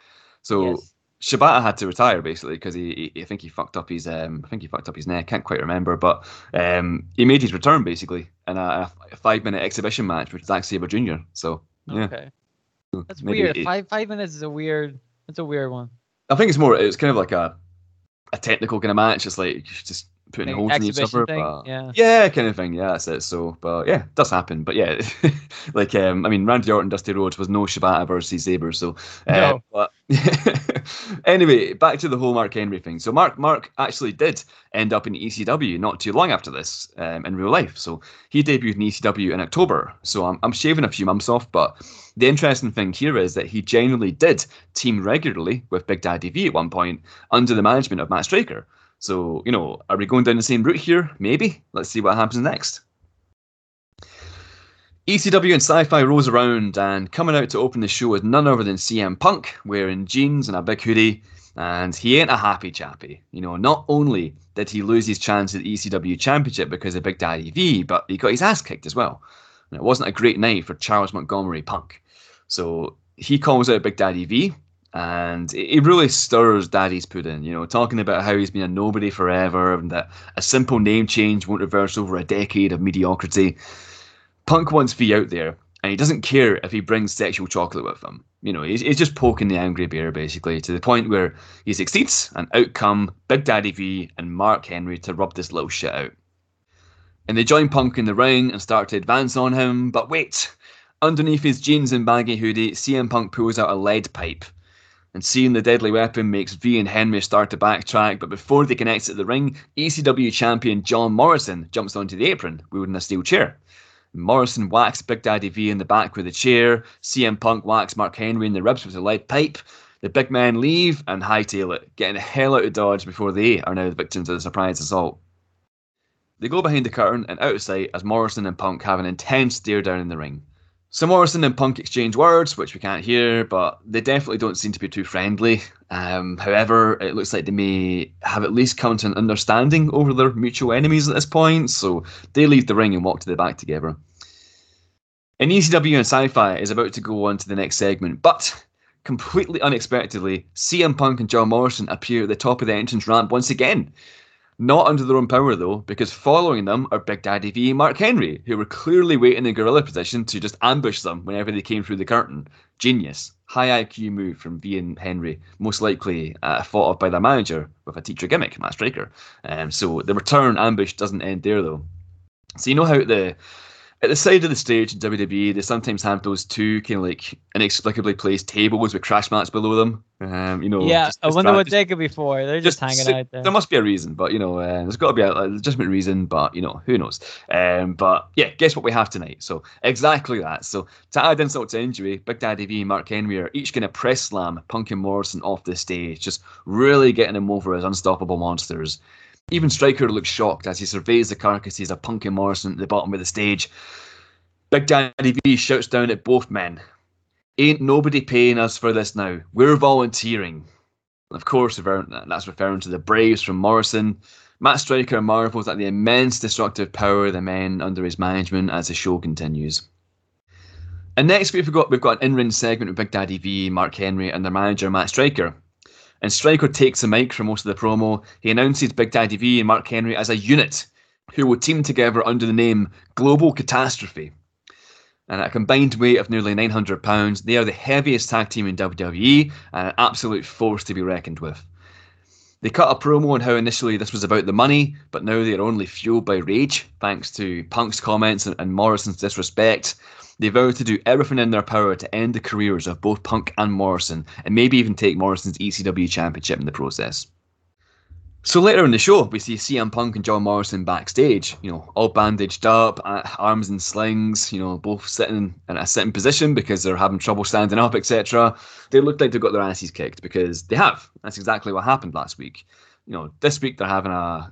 So yes. Shibata had to retire basically because he, he, I think he fucked up his um, I think he fucked up his neck. Can't quite remember, but um, he made his return basically in a, a five minute exhibition match with Zack Sabre Jr. So yeah. Okay. That's weird. five five minutes is a weird. That's a weird one. I think it's more. It's kind of like a a technical kind of match. It's like just putting Like holes in each other. thing, But yeah. yeah, kind of thing. Yeah, that's it. So, but yeah, it does happen. But yeah, like um, I mean, Randy Orton, Dusty Rhodes was no Shibata versus Sabre. So, uh, No. but anyway, back to the whole Mark Henry thing. So Mark Mark actually did end up in ECW not too long after this um, in real life. So he debuted in ECW in October. So I'm I'm shaving a few months off, but the interesting thing here is that he genuinely did team regularly with Big Daddy V at one point under the management of Matt Striker. So, you know, are we going down the same route here? Maybe. Let's see what happens next. ECW and Sci Fi rolls around, and coming out to open the show is none other than CM Punk, wearing jeans and a big hoodie. And he ain't a happy chappy. You know, not only did he lose his chance at the ECW Championship because of Big Daddy V, but he got his ass kicked as well. And it wasn't a great night for Charles Montgomery Punk. So he calls out Big Daddy V, and it really stirs Daddy's pudding, you know, talking about how he's been a nobody forever and that a simple name change won't reverse over a decade of mediocrity. Punk wants V out there, and he doesn't care if he brings sexual chocolate with him. You know, he's, he's just poking the angry bear, basically, to the point where he succeeds, and out come Big Daddy V and Mark Henry to rub this little shit out. And they join Punk in the ring and start to advance on him, but wait! Underneath his jeans and baggy hoodie, CM Punk pulls out a lead pipe. And seeing the deadly weapon makes V and Henry start to backtrack, but before they can exit the ring, ECW champion John Morrison jumps onto the apron, wielding a steel chair. Morrison whacks Big Daddy V in the back with a chair. CM Punk whacks Mark Henry in the ribs with a lead pipe. The big men leave and hightail it, getting the hell out of Dodge before they are now the victims of the surprise assault. They go behind the curtain and out of sight as Morrison and Punk have an intense stare down in the ring. So Morrison and Punk exchange words, which we can't hear, but they definitely don't seem to be too friendly. Um, however, it looks like they may have at least come to an understanding over their mutual enemies at this point, so they leave the ring and walk to the back together. And ECW and Sci-Fi is about to go on to the next segment, but completely unexpectedly, CM Punk and John Morrison appear at the top of the entrance ramp once again. Not under their own power though, because following them are Big Daddy V and Mark Henry, who were clearly waiting in gorilla position to just ambush them whenever they came through the curtain. Genius. High IQ move from V and Henry, most likely uh, thought of by their manager with a teacher gimmick, Matt Striker. Um, so the return ambush doesn't end there though. So you know how the at the side of the stage in WWE, they sometimes have those two kind of like inexplicably placed tables with crash mats below them. Um, you know, yeah, just- I wonder what they could be for. They're just, hanging out there. There must be a reason, but you know, uh, there's got to be a, a legitimate reason, but you know, who knows? Um, but yeah, guess what we have tonight? So exactly that. So to add insult to injury, Big Daddy V and Mark Henry are each going to press slam Punk and Morrison off the stage, just really getting them over as unstoppable monsters. Even Striker looks shocked as he surveys the carcasses of Punk and Morrison at the bottom of the stage. Big Daddy V shouts down at both men. Ain't nobody paying us for this now. We're volunteering. Of course, that's referring to the Braves from Morrison. Matt Striker marvels at the immense destructive power of the men under his management as the show continues. And next we've got we've got an in-ring segment with Big Daddy V, Mark Henry, and their manager Matt Striker. And Striker takes the mic for most of the promo. He announces Big Daddy V and Mark Henry as a unit who will team together under the name Global Catastrophe. And at a combined weight of nearly 900 pounds, they are the heaviest tag team in WWE and an absolute force to be reckoned with. They cut a promo on how initially this was about the money, but now they are only fueled by rage, thanks to Punk's comments and, and Morrison's disrespect. They vow to do everything in their power to end the careers of both Punk and Morrison, and maybe even take Morrison's ECW championship in the process. So later in the show, we see CM Punk and John Morrison backstage, you know, all bandaged up, arms in slings, you know, both sitting in a sitting position because they're having trouble standing up, etc. They look like they've got their asses kicked because they have. That's exactly what happened last week. You know, this week they're having a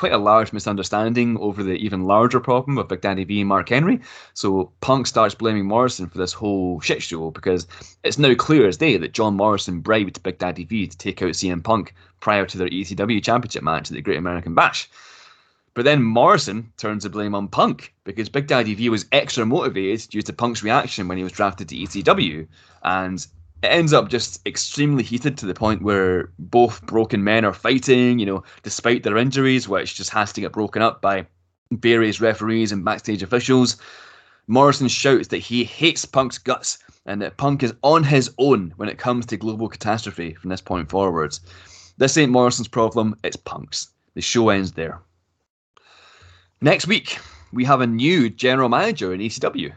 quite a large misunderstanding over the even larger problem of Big Daddy V and Mark Henry. So Punk starts blaming Morrison for this whole shit show because it's now clear as day that John Morrison bribed Big Daddy V to take out CM Punk prior to their ECW championship match at the Great American Bash. But then Morrison turns the blame on Punk because Big Daddy V was extra motivated due to Punk's reaction when he was drafted to ECW. And it ends up just extremely heated to the point where both broken men are fighting, you know, despite their injuries, which just has to get broken up by various referees and backstage officials. Morrison shouts that he hates Punk's guts and that Punk is on his own when it comes to global catastrophe from this point forwards. This ain't Morrison's problem, it's Punk's. The show ends there. Next week, we have a new general manager in ECW.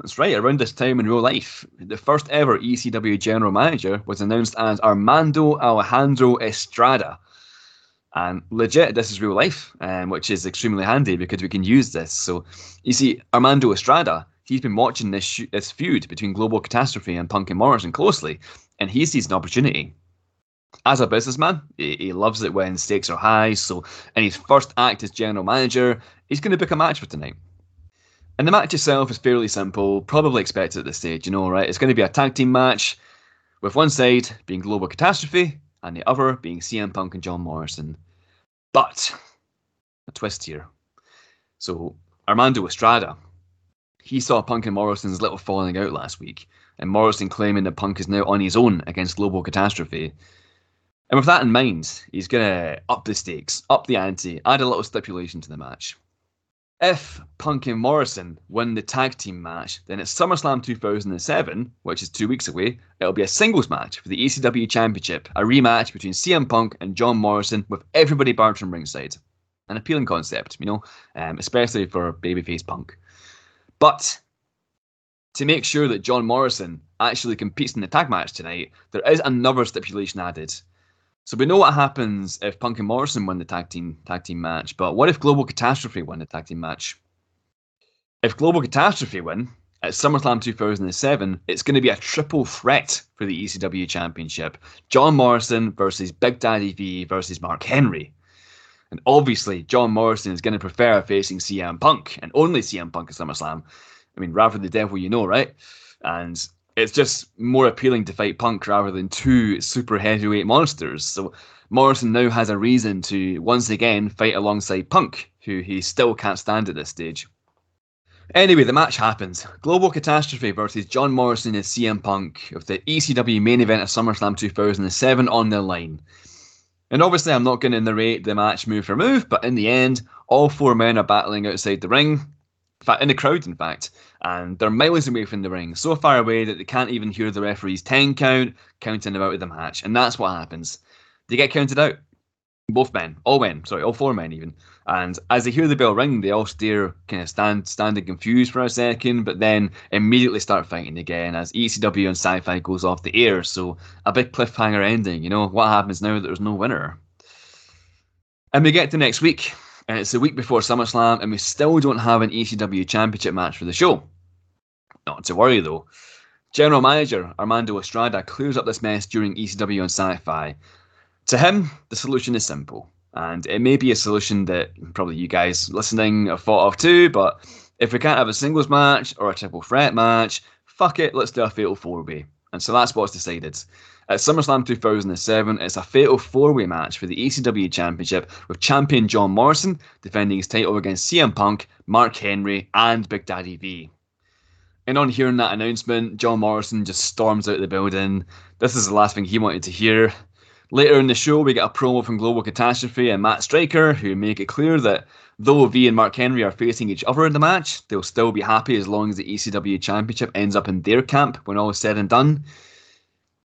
That's right, around this time in real life, the first ever ECW general manager was announced as Armando Alejandro Estrada. And legit, this is real life, um, which is extremely handy because we can use this. So, you see, Armando Estrada, he's been watching this, sh- this feud between Global Catastrophe and Punk and Morrison closely, and he sees an opportunity as a businessman, he, he, loves it when stakes are high. So, in his first act as general manager, he's going to book a match for tonight. And the match itself is fairly simple, probably expected at this stage, you know, right? It's going to be a tag team match, with one side being Global Catastrophe and the other being CM Punk and John Morrison. But a twist here. So, Armando Estrada, he saw Punk and Morrison's little falling out last week, and Morrison claiming that Punk is now on his own against Global Catastrophe. And with that in mind, he's going to up the stakes, up the ante, add a little stipulation to the match. If Punk and Morrison win the tag team match, then at SummerSlam 2007, which is two weeks away, it'll be a singles match for the ECW Championship, a rematch between CM Punk and John Morrison with everybody barred from ringside. An appealing concept, you know, um, especially for babyface Punk. But to make sure that John Morrison actually competes in the tag match tonight, there is another stipulation added. So we know what happens if Punk and Morrison win the tag team tag team match, but what if Global Catastrophe win the tag team match? If Global Catastrophe win at SummerSlam 2007, it's going to be a triple threat for the ECW Championship: John Morrison versus Big Daddy V versus Mark Henry. And obviously, John Morrison is going to prefer facing CM Punk and only CM Punk at SummerSlam. I mean, rather the devil you know, right? And it's just more appealing to fight Punk rather than two super heavyweight monsters. So Morrison now has a reason to once again fight alongside Punk, who he still can't stand at this stage. Anyway, the match happens. Global Catastrophe versus John Morrison and CM Punk of the ECW main event of SummerSlam 2007 on the line. And obviously, I'm not going to narrate the match move for move, but in the end, all four men are battling outside the ring. In fact, in the crowd, in fact and they're miles away from the ring, so far away that they can't even hear the referee's 10 count counting them out of the match. And that's what happens. They get counted out. Both men, all men, sorry, all four men even. And as they hear the bell ring, they all stare, kind of stand, standing confused for a second, but then immediately start fighting again as ECW and Sci-Fi goes off the air. So a big cliffhanger ending. You know what happens now that there's no winner. And we get to next week, and it's the week before SummerSlam, and we still don't have an ECW Championship match for the show. Not to worry though. General Manager Armando Estrada clears up this mess during ECW on Sci Fi. To him, the solution is simple, and it may be a solution that probably you guys listening have thought of too, but if we can't have a singles match or a triple threat match, fuck it, let's do a fatal four way. And so that's what's decided. At SummerSlam 2007, it's a fatal four way match for the ECW Championship with champion John Morrison defending his title against CM Punk, Mark Henry, and Big Daddy V. And on hearing that announcement, John Morrison just storms out of the building. This is the last thing he wanted to hear. Later in the show, we get a promo from Global Catastrophe and Matt Striker, who make it clear that though V and Mark Henry are facing each other in the match, they'll still be happy as long as the ECW Championship ends up in their camp when all is said and done.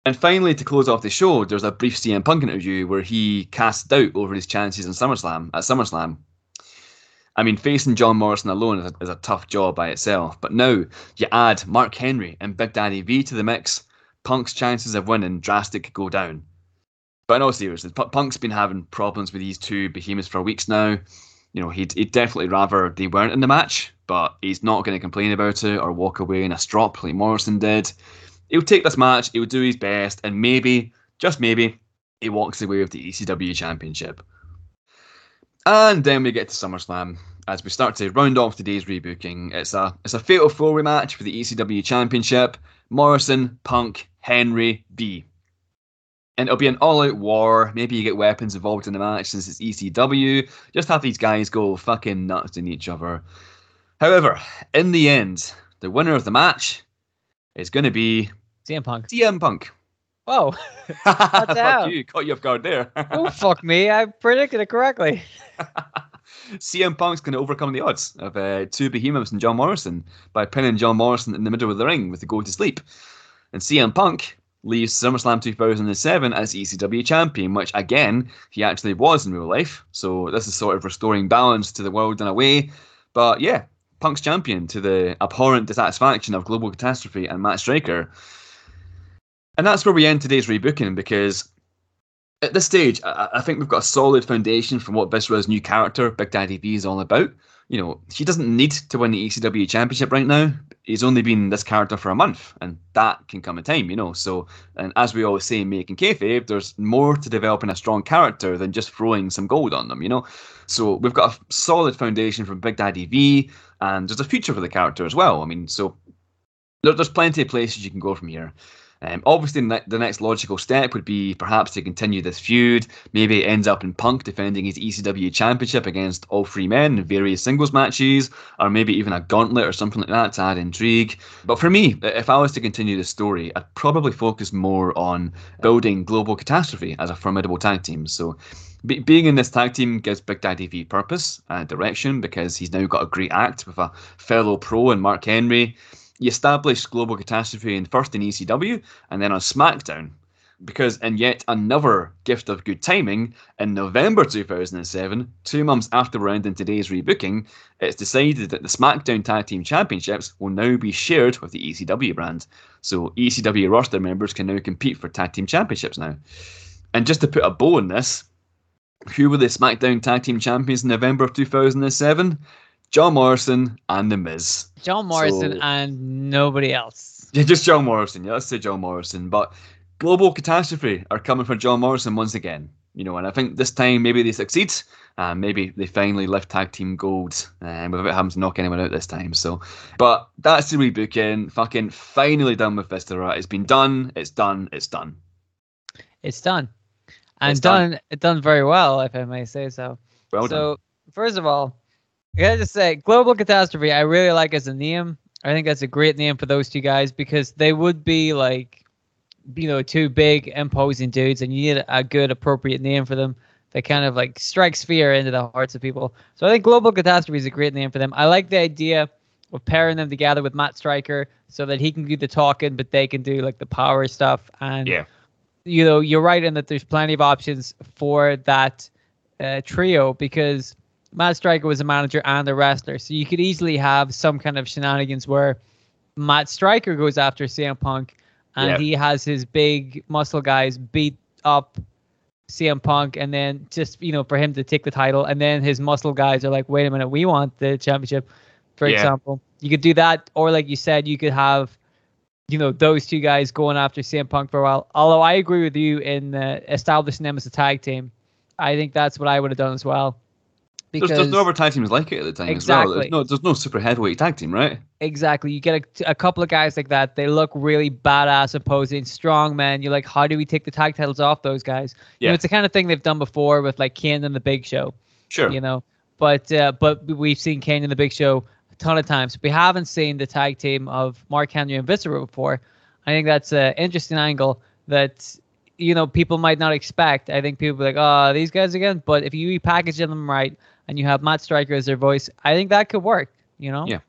And finally, to close off the show, there's a brief CM Punk interview where he casts doubt over his chances in SummerSlam at SummerSlam. I mean, facing John Morrison alone is a, is a tough job by itself, but now you add Mark Henry and Big Daddy V to the mix, Punk's chances of winning drastically go down. But in all seriousness, Punk's been having problems with these two behemoths for weeks now. You know, he'd, he'd definitely rather they weren't in the match, but he's not going to complain about it or walk away in a strop like Morrison did he'll take this match, he'll do his best, and maybe, just maybe, he walks away with the ECW Championship. And then we get to SummerSlam as we start to round off today's rebooking. It's a it's a fatal four way match for the ECW Championship. Morrison, Punk, Henry, V. And it'll be an all out war. Maybe you get weapons involved in the match since it's ECW. Just have these guys go fucking nuts in each other. However, in the end, the winner of the match is going to be CM Punk. CM Punk. Whoa. fuck you. Caught you off guard there. oh, fuck me. I predicted it correctly. CM Punk's going to overcome the odds of uh, two behemoths and John Morrison by pinning John Morrison in the middle of the ring with the go to sleep. And CM Punk leaves SummerSlam 2007 as ECW champion, which again he actually was in real life. So this is sort of restoring balance to the world in a way. But yeah, Punk's champion to the abhorrent dissatisfaction of Global Catastrophe and Matt Striker. And that's where we end today's rebooking because at this stage, I, I think we've got a solid foundation from what Viscera's new character, Big Daddy V, is all about. You know, he doesn't need to win the ECW championship right now. He's only been this character for a month, and that can come in time, you know. So, and as we always say in making kayfabe, there's more to developing a strong character than just throwing some gold on them, you know. So we've got a solid foundation from Big Daddy V, and there's a future for the character as well. I mean, so there's plenty of places you can go from here. Um, obviously, the next logical step would be perhaps to continue this feud. Maybe it ends up in Punk defending his ECW championship against all three men in various singles matches, or maybe even a gauntlet or something like that to add intrigue. But for me, if I was to continue the story, I'd probably focus more on building Global Catastrophe as a formidable tag team. So being in this tag team gives Big Daddy V purpose and direction because he's now got a great act with a fellow pro and Mark Henry he established Global Catastrophe in first in ECW and then on SmackDown. Because in yet another gift of good timing, in November 2007, two months after we're ending today's rebooking, it's decided that the SmackDown Tag Team Championships will now be shared with the ECW brand. So ECW roster members can now compete for Tag Team Championships now. And just to put a bow on this, who were the SmackDown Tag Team Champions in November of 2007? John Morrison and The Miz. John Morrison so, and nobody else. Yeah, just John Morrison. Yeah, let's say John Morrison. But Global Catastrophe are coming for John Morrison once again. You know, and I think this time maybe they succeed. And maybe they finally lift tag team gold um, without having to knock anyone out this time. So, but that's the rebooking. Fucking finally done with Viscera. It's been done. It's done. It's done. It's done, and it's done. done. Done very well, if I may say so. Well so, done. So, first of all, I gotta just say, Global Catastrophe, I really like as a name. I think that's a great name for those two guys because they would be like, you know, two big, imposing dudes, and you need a good, appropriate name for them that kind of like strikes fear into the hearts of people. So I think Global Catastrophe is a great name for them. I like the idea of pairing them together with Matt Striker so that he can do the talking, but they can do like the power stuff. And yeah, you know, you're right in that there's plenty of options for that uh, trio because Matt Striker was a manager and a wrestler, so you could easily have some kind of shenanigans where Matt Striker goes after CM Punk and he has his big muscle guys beat up CM Punk, and then just you know for him to take the title, and then his muscle guys are like, wait a minute, we want the championship, for yeah. example. You could do that, or like you said, you could have, you know, those two guys going after CM Punk for a while. Although I agree with you in uh, establishing them as a tag team, I think that's what I would have done as well. Because there's, there's no other tag teams like it at the time exactly. as well. There's no, there's no super heavyweight tag team, right? Exactly. You get a, a couple of guys like that. They look really badass, opposing, strong men. You're like, how do we take the tag titles off those guys? Yeah. You know, it's the kind of thing they've done before with like Kane and the Big Show. Sure. You know, but uh, but we've seen Kane and the Big Show a ton of times. We haven't seen the tag team of Mark Henry and Viscera before. I think that's an interesting angle that you know people might not expect. I think people be like, oh, these guys again. But if you repackage them right and you have Matt Striker as their voice, I think that could work. You know. Yeah.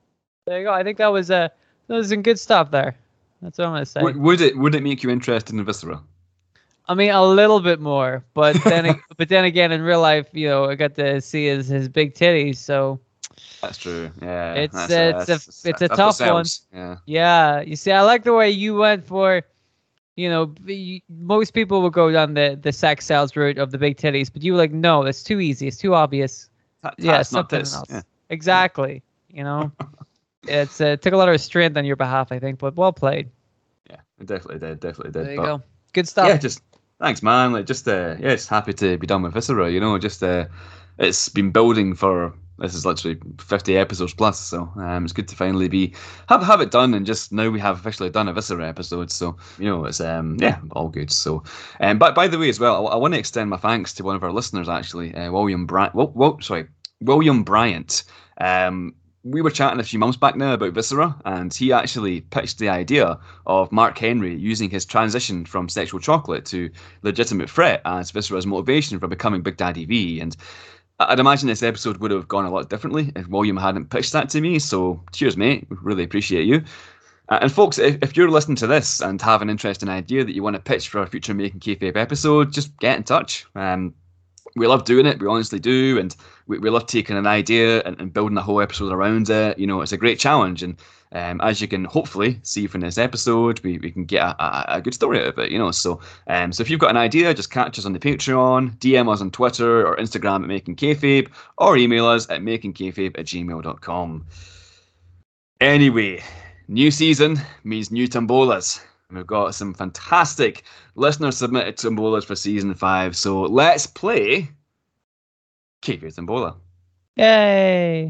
There you go. I think that was uh, that was some good stuff there. That's what I'm gonna say. Would, would it would it make you interested in Viscera? I mean, a little bit more, but then but then again, in real life, you know, I got to see his his big titties, so. That's true. Yeah. It's that's, uh, it's a it's a tough one. Yeah. Yeah. You see, I like the way you went for. You know, most people will go down the the sex sales route of the big titties, but you were like, no, that's too easy. It's too obvious yeah, something else. Yeah. Exactly. You know, it's uh, it took a lot of strength on your behalf, I think, but well played. Yeah, it definitely did. Definitely did. There you but, go. Good stuff. Yeah, just thanks, man. Like, just uh, yeah, it's happy to be done with Viscera. You know, just uh, it's been building for this is literally 50 episodes plus so um, it's good to finally be have have it done and just now we have officially done a viscera episode so you know it's um yeah all good so um but by the way as well i, I want to extend my thanks to one of our listeners actually uh, william bryant well, well, sorry william bryant um we were chatting a few months back now about Viscera, and he actually pitched the idea of Mark Henry using his transition from sexual chocolate to legitimate threat as Viscera's motivation for becoming Big Daddy V. And I'd imagine this episode would have gone a lot differently if William hadn't pitched that to me. So cheers, mate. Really appreciate you. Uh, and folks, if, if you're listening to this and have an interesting idea that you want to pitch for a future Making Kayfabe episode, just get in touch. Um, we love doing it, we honestly do, and we, we love taking an idea and, and building a whole episode around it. You know, it's a great challenge, and um, as you can hopefully see from this episode, we, we can get a, a, a good story out of it, you know. So um, so if you've got an idea, just catch us on the Patreon, DM us on Twitter or Instagram at Making Kayfabe, or email us at makingkayfabe at gmail.com. Anyway, new season means new tombolas. We've got some fantastic listener submitted tombolas for season five. So let's play Kayfabe Tombola. Yay!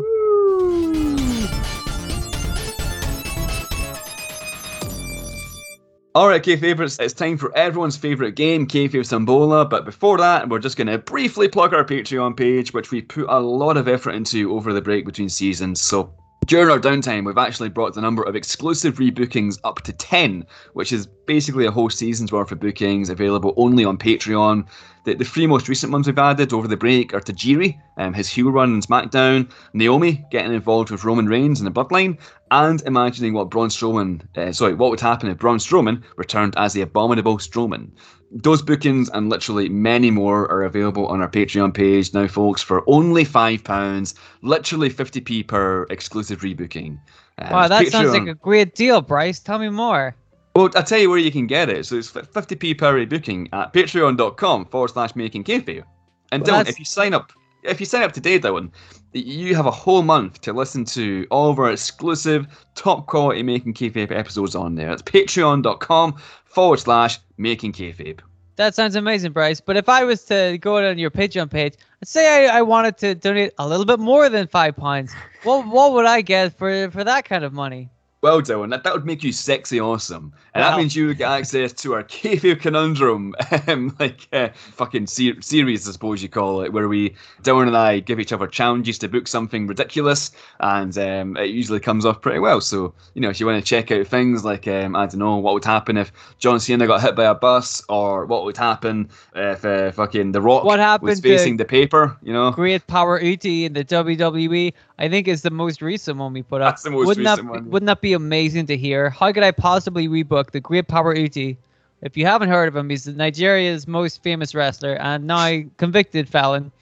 Alright, Kayfabers, it's time for everyone's favourite game, Kayfabe Tombola. But before that, we're just going to briefly plug our Patreon page, which we put a lot of effort into over the break between seasons. So during our downtime, we've actually brought the number of exclusive rebookings up to 10, which is basically a whole season's worth of bookings available only on Patreon. The, the three most recent ones we've added over the break are Tajiri, um, his heel run in SmackDown, Naomi getting involved with Roman Reigns in the Bloodline, and imagining what Braun Strowman, uh, sorry, what would happen if Braun Strowman returned as the Abominable Strowman. Those bookings and literally many more are available on our Patreon page now, folks, for only £5, literally 50p per exclusive rebooking. Um, Wow, that sounds like a great deal, Bryce. Tell me more. Well, I'll tell you where you can get it. So it's 50p per booking at patreon.com forward slash making kayfabe. And Well, Dylan, that's- if you sign up, if you sign up today, Dylan, you have a whole month to listen to all of our exclusive, top quality making kayfabe episodes on there. It's patreon.com forward slash making kayfabe. That sounds amazing, Bryce. But if I was to go on your Patreon page and say I, I wanted to donate a little bit more than five pounds, what what would I get for for that kind of money? Well, Dylan, that, that would make you sexy awesome. And that means you would get access to our Kayfabe Conundrum, um, like uh, fucking ser- series, I suppose you call it, where we, Dylan and I, give each other challenges to book something ridiculous, and um, it usually comes off pretty well. So, you know, if you want to check out things like, um, I don't know, what would happen if John Cena got hit by a bus, or what would happen if uh, fucking The Rock What was happened to- facing the paper, you know? Great Power Uti in the WWE, I think is the most recent one we put up. That's the most wouldn't recent that, one. Wouldn't that be amazing to hear? How could I possibly rebook the Great Power Uti? If you haven't heard of him, he's Nigeria's most famous wrestler and now convicted felon.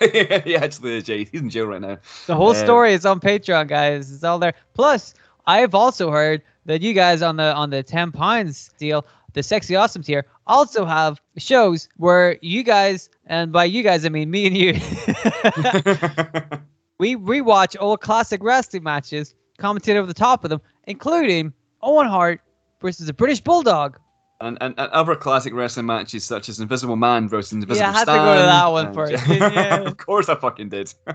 Yeah. he actually is, Jay. He's in jail right now. The whole Um, story is on Patreon, guys. It's all there. Plus, I've also heard that you guys on the on the ten pounds deal, the sexy awesome tier, also have shows where you guys, and by you guys I mean me and you, we rewatch old classic wrestling matches, commentate over the top of them, including Owen Hart versus the British Bulldog. And, and, and other classic wrestling matches such as Invisible Man versus Invisible Yeah, I had to go to that one first, of course I fucking did.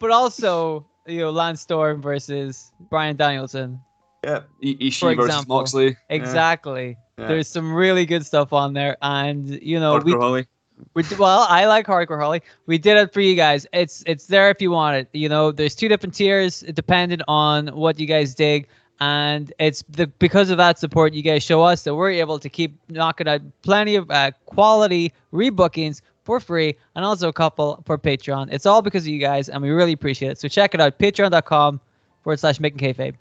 But also, you know, Lance Storm versus Bryan Danielson. yeah. I- For Ishii versus example. Moxley. Exactly. Yeah. There's some really good stuff on there, and you know, Yeah. we, Holly. We well, I like Hardcore Holly. We did it for you guys. It's it's there if you want it. You know, there's two different tiers depending on what you guys dig, and it's the because of that support you guys show us that we're able to keep knocking out plenty of uh, quality rebookings for free, and also a couple for Patreon. It's all because of you guys, and we really appreciate it. So check it out, patreon.com forward slash making kayfabe.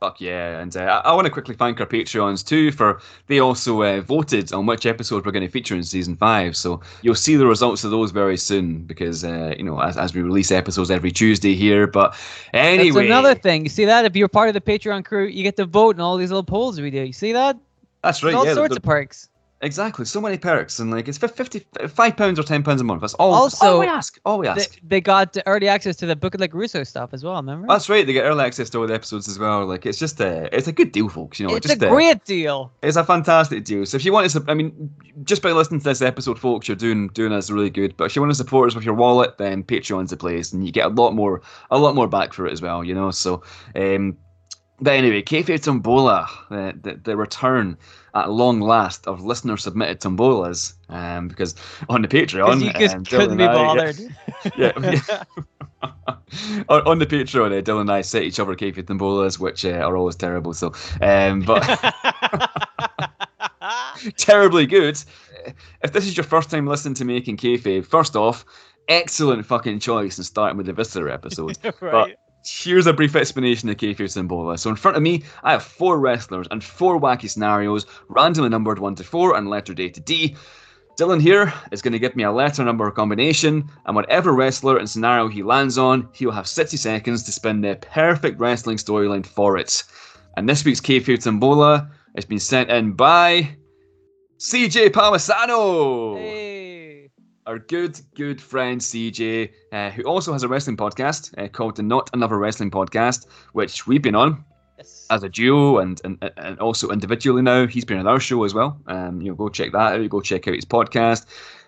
Fuck yeah. And uh, I, I want to quickly thank our Patreons too for they also uh, voted on which episode we're going to feature in season five. So you'll see the results of those very soon because, uh, you know, as, as we release episodes every Tuesday here. But anyway. That's another thing. You see that? If you're part of the Patreon crew, you get to vote in all these little polls we do. You see that? That's right. There's all yeah, sorts of perks. Exactly. So many perks. And like, it's fif- 50, five pounds or 10 pounds a month. That's all, Also, all we ask. All we They, ask. they got early access to the Book of Like Russo stuff as well. Remember? That's right. They get early access to all the episodes as well. Like it's just a, it's a good deal, folks. You know, it's just a uh, great deal. it's a fantastic deal. So if you want to, I mean, just by listening to this episode, folks, you're doing doing us really good. But if you want to support us with your wallet, then Patreon's the place, and you get a lot more, a lot more back for it as well. You know. So, um, but anyway, Kayfabe Tombola, the, the the return at long last of listener submitted tombolas, um, because on the Patreon, you just um, couldn't be and I- bothered. yeah. on, on the Patreon, uh, Dylan and I set each other kayfabe tombolas, which uh, are always terrible. So, um, but terribly good. If this is your first time listening to Making Kayfabe, first off, excellent fucking choice in starting with the Viscera episode. right. Here's a brief explanation of kayfabe Tombola. So in front of me, I have four wrestlers and four wacky scenarios, randomly numbered one to four and lettered A to D. Dylan here is going to give me a letter number combination, and whatever wrestler and scenario he lands on, he'll have 60 seconds to spin the perfect wrestling storyline for it. And this week's kayfabe Tombola has been sent in by CJ Palmisano Hey. Our good, good friend CJ, uh, who also has a wrestling podcast uh, called the Not Another Wrestling Podcast, which we've been on Yes. as a duo and, and and also individually now. He's been on our show as well. Um, you know, go check that out. Go check out his podcast.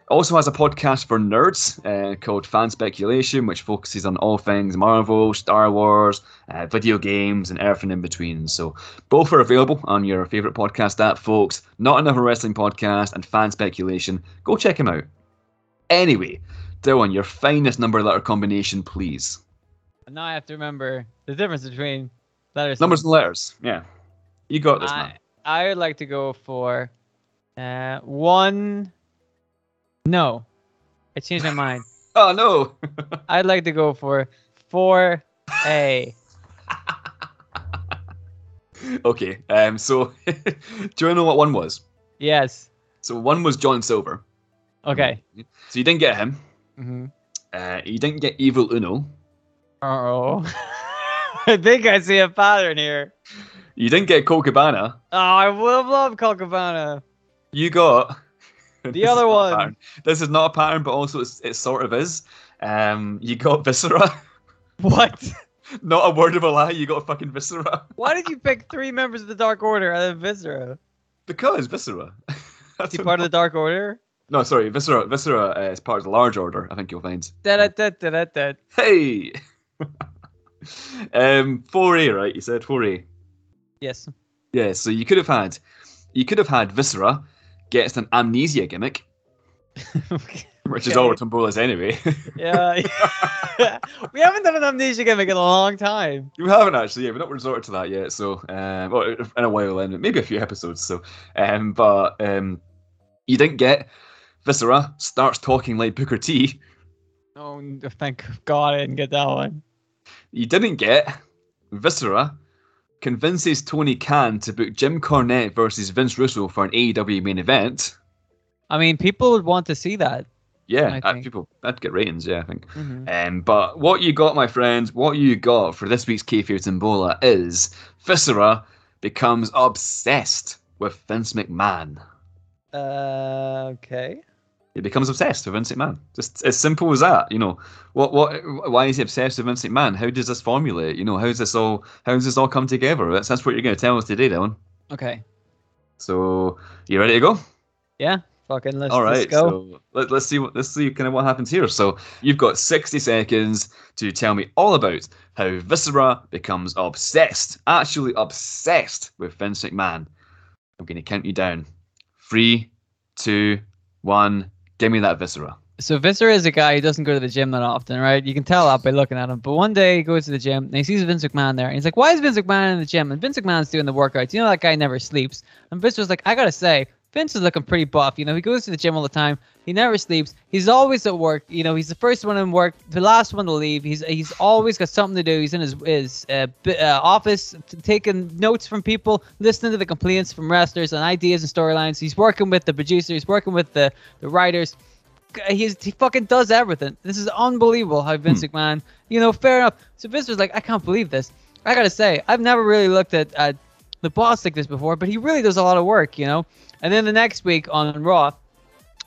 Also has a podcast for nerds uh, called Fan Speculation, which focuses on all things Marvel, Star Wars, uh, video games, and everything in between. So both are available on your favorite podcast app, folks. Not another wrestling podcast and Fan Speculation. Go check him out. Anyway, Dylan, your finest number letter combination, please. And now I have to remember the difference between letters. Numbers and letters. Yeah, you got this, I, man. I would like to go for uh, one. No, I changed my mind. Oh no. I'd like to go for four A. okay. Um. So, do you know what one was? Yes. So one was John Silver. Okay. So you didn't get him. Mm-hmm. Uh, you didn't get Evil Uno. Oh. I think I see a pattern here. You didn't get Colt Cabana. Oh, I would love Colt Cabana. You got The other one. This is not a pattern, but also it's, it sort of is. Um, you got Viscera. What? not a word of a lie. You got fucking Viscera. Why did you pick three members of the Dark Order other than Viscera? Because Viscera. Is he part of the Dark Order? No, sorry, Viscera. Viscera uh, is part of the large order. I think you'll find. Hey. um, four A, right? You said four A. Yes. Yeah. So you could have had, you could have had Viscera gets an amnesia gimmick, which is all Okay. Tombola is anyway. yeah. we haven't done an amnesia gimmick in a long time. we haven't actually. Yeah, we've not resorted to that yet. So, um, well, in a while, then maybe a few episodes. So, um, but um, you didn't get Viscera starts talking like Booker T. Oh, thank God I didn't get that one. You didn't get Viscera convinces Tony Khan to book Jim Cornette versus Vince Russo for an AEW main event. I mean, people would want to see that. Yeah, uh, people that'd get ratings. Yeah, I think. Mhm. Um, but what you got, my friends, what you got for this week's Kayfabe Tombola is Viscera becomes obsessed with Vince McMahon. Uh, okay. He becomes obsessed with Vince McMahon. Just as simple as that. You know, what, what, why is he obsessed with Vince McMahon? How does this formulate? You know, how's this all, how does this all come together? That's, that's what you're going to tell us today, Dylan. Okay. So, you ready to go? Yeah. Fucking let's, All let's go. so let, let's see what let's see kind of what happens here. So you've got 60 seconds to tell me all about how Viscera becomes obsessed, actually obsessed with Vince McMahon. I'm going to count you down. Three, two, one. Give me that Viscera. So Viscera is a guy who doesn't go to the gym that often, right? You can tell that by looking at him. But one day he goes to the gym and he sees Vince McMahon there, and he's like, "Why is Vince McMahon in the gym?" And Vince McMahon's doing the workouts. You know that guy never sleeps. And Vince was like, "I gotta say, Vince is looking pretty buff. You know, he goes to the gym all the time. He never sleeps. He's always at work. You know, he's the first one in work, the last one to leave. He's he's always got something to do. He's in his his uh, uh, office t- taking notes from people, listening to the complaints from wrestlers and ideas and storylines. He's working with the producers. He's working with the the writers." he's he fucking does everything. This is unbelievable how Vince McMahon, you know, fair enough. So Vince was like, I can't believe this. I gotta say, I've never really looked at, at the boss like this before, but he really does a lot of work, you know. And then the next week on Raw,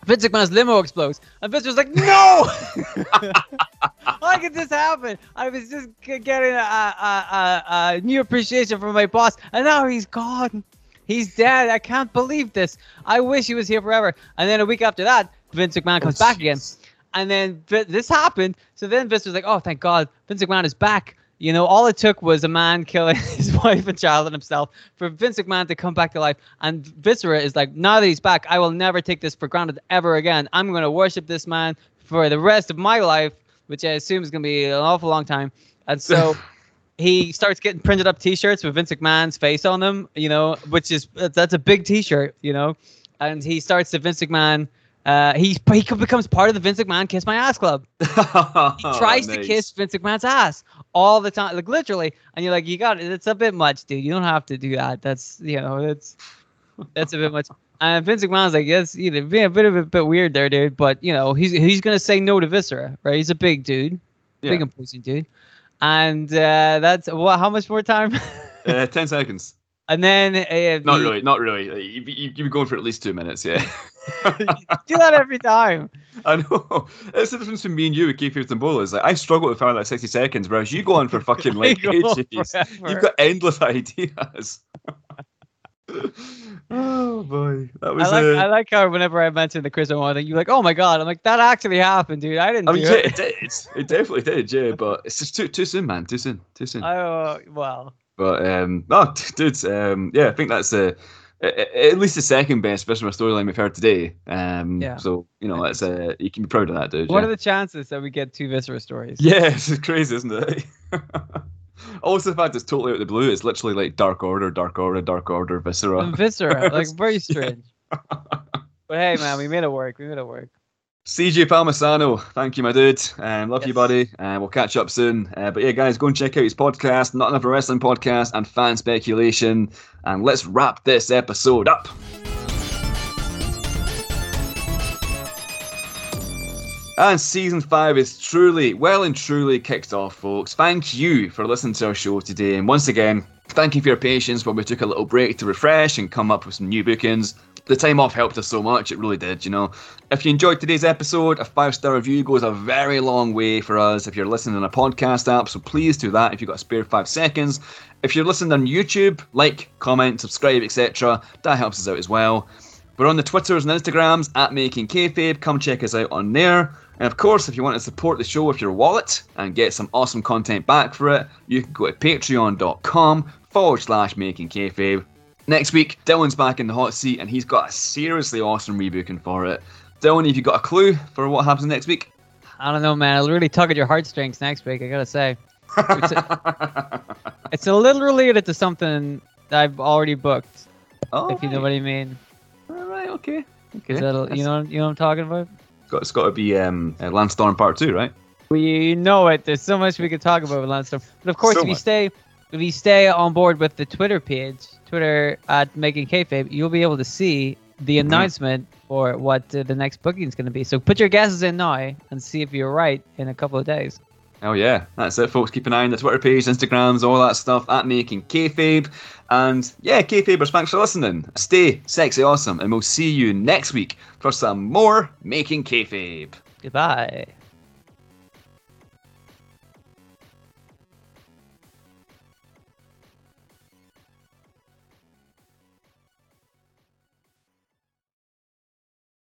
Vince McMahon's limo explodes, and Vince was like, "No! How could this happen? I was just getting a, a, a, a new appreciation from my boss, and now he's gone. He's dead. I can't believe this. I wish he was here forever." And then a week after that, Vince McMahon comes oh, back again, and then this happened. So then Vince was like, "Oh, thank God, Vince McMahon is back." You know, all it took was a man killing his wife and child and himself for Vince McMahon to come back to life. And Viscera is like, now that he's back, I will never take this for granted ever again. I'm going to worship this man for the rest of my life, which I assume is going to be an awful long time. And so he starts getting printed up T-shirts with Vince McMahon's face on them, you know, which is that's a big T-shirt, you know. And he starts the Vince McMahon. Uh, he he becomes part of the Vince McMahon Kiss My Ass Club. He tries to Oh, Nice. kiss Vince McMahon's ass all the time, like literally, and you're like, you got it. It's a bit much, dude. You don't have to do that. That's you know, that's that's a bit much. And Vince McMahon's like, yes, you know, being a bit of a bit weird there, dude. But you know, he's he's gonna say no to Viscera, right? He's a big dude, Yeah. big imposing dude, and uh, that's what? How much more time? Uh, ten seconds. And then uh, Not the- really, not really. Like, You, you, you've been going for at least two minutes, yeah. do that every time. I know. It's the difference between me and you with Keith and Bola. Is like I struggle to find like sixty seconds, whereas you go on for fucking like go ages. forever. You've got endless ideas. oh boy, that was. I like uh, I like how whenever I mention the Chris thing, you're like, oh my god. I'm like, that actually happened, dude. I didn't I mean, yeah, it. it did. It definitely did, yeah. But it's just too too soon, man. Too soon. Too soon. Oh well, But um, no, dude. Um, yeah, I think that's uh, a- at least the second best Viscera storyline we've heard today. Um, Yeah. So you know, that's uh, you can be proud of that, dude. what yeah. are the chances that we get two Viscera stories? Yeah, it's crazy, isn't it? also, the fact it's totally out of the blue. It's literally like Dark Order, Dark Order, Dark Order, Viscera. And Viscera, like very strange. But hey, man, we made it work. We made it work. CJ Palmisano, thank you, my dude. Um, love you, buddy. And we'll catch up soon. Uh, but yeah, guys, go and check out his podcast, Not Another Wrestling Podcast, and Fan Speculation. And let's wrap this episode up. And season five is truly, well and truly kicked off, folks. Thank you for listening to our show today. And once again, thank you for your patience while we took a little break to refresh and come up with some new bookings. The time off helped us so much, it really did, you know. If you enjoyed today's episode, a five star review goes a very long way for us if you're listening on a podcast app, so please do that if you've got a spare five seconds. If you're listening on YouTube, like, comment, subscribe, etc., that helps us out as well. We're on the Twitters and Instagrams at Making Kayfabe. Come check us out on there. And of course, if you want to support the show with your wallet and get some awesome content back for it, you can go to patreon.com forward slash Making Kayfabe. Next week, Dylan's back in the hot seat and he's got a seriously awesome rebooking for it. Dylan, have you got a clue for what happens next week? I don't know, man. It'll really tug at your heartstrings next week. I gotta say, it's a, it's a little related to something that I've already booked. oh, if you know what I mean. All right, okay. Okay. That, you know, you know what I'm talking about. It's got, it's got to be um, uh, Lance Storm Part 2, right? We know it. There's so much we could talk about with Lance Storm. But of course, So if you stay, if you stay on board with the Twitter page, Twitter at Making Kayfabe, you'll be able to see the Mm-hmm. announcement for what uh, the next booking is going to be. So put your guesses in now and see if you're right in a couple of days. Oh yeah, that's it, folks. Keep an eye on the Twitter page, Instagrams, all that stuff at Making Kayfabe. And yeah, Kayfabers, thanks for listening. Stay sexy awesome, and we'll see you next week for some more Making Kayfabe. Goodbye.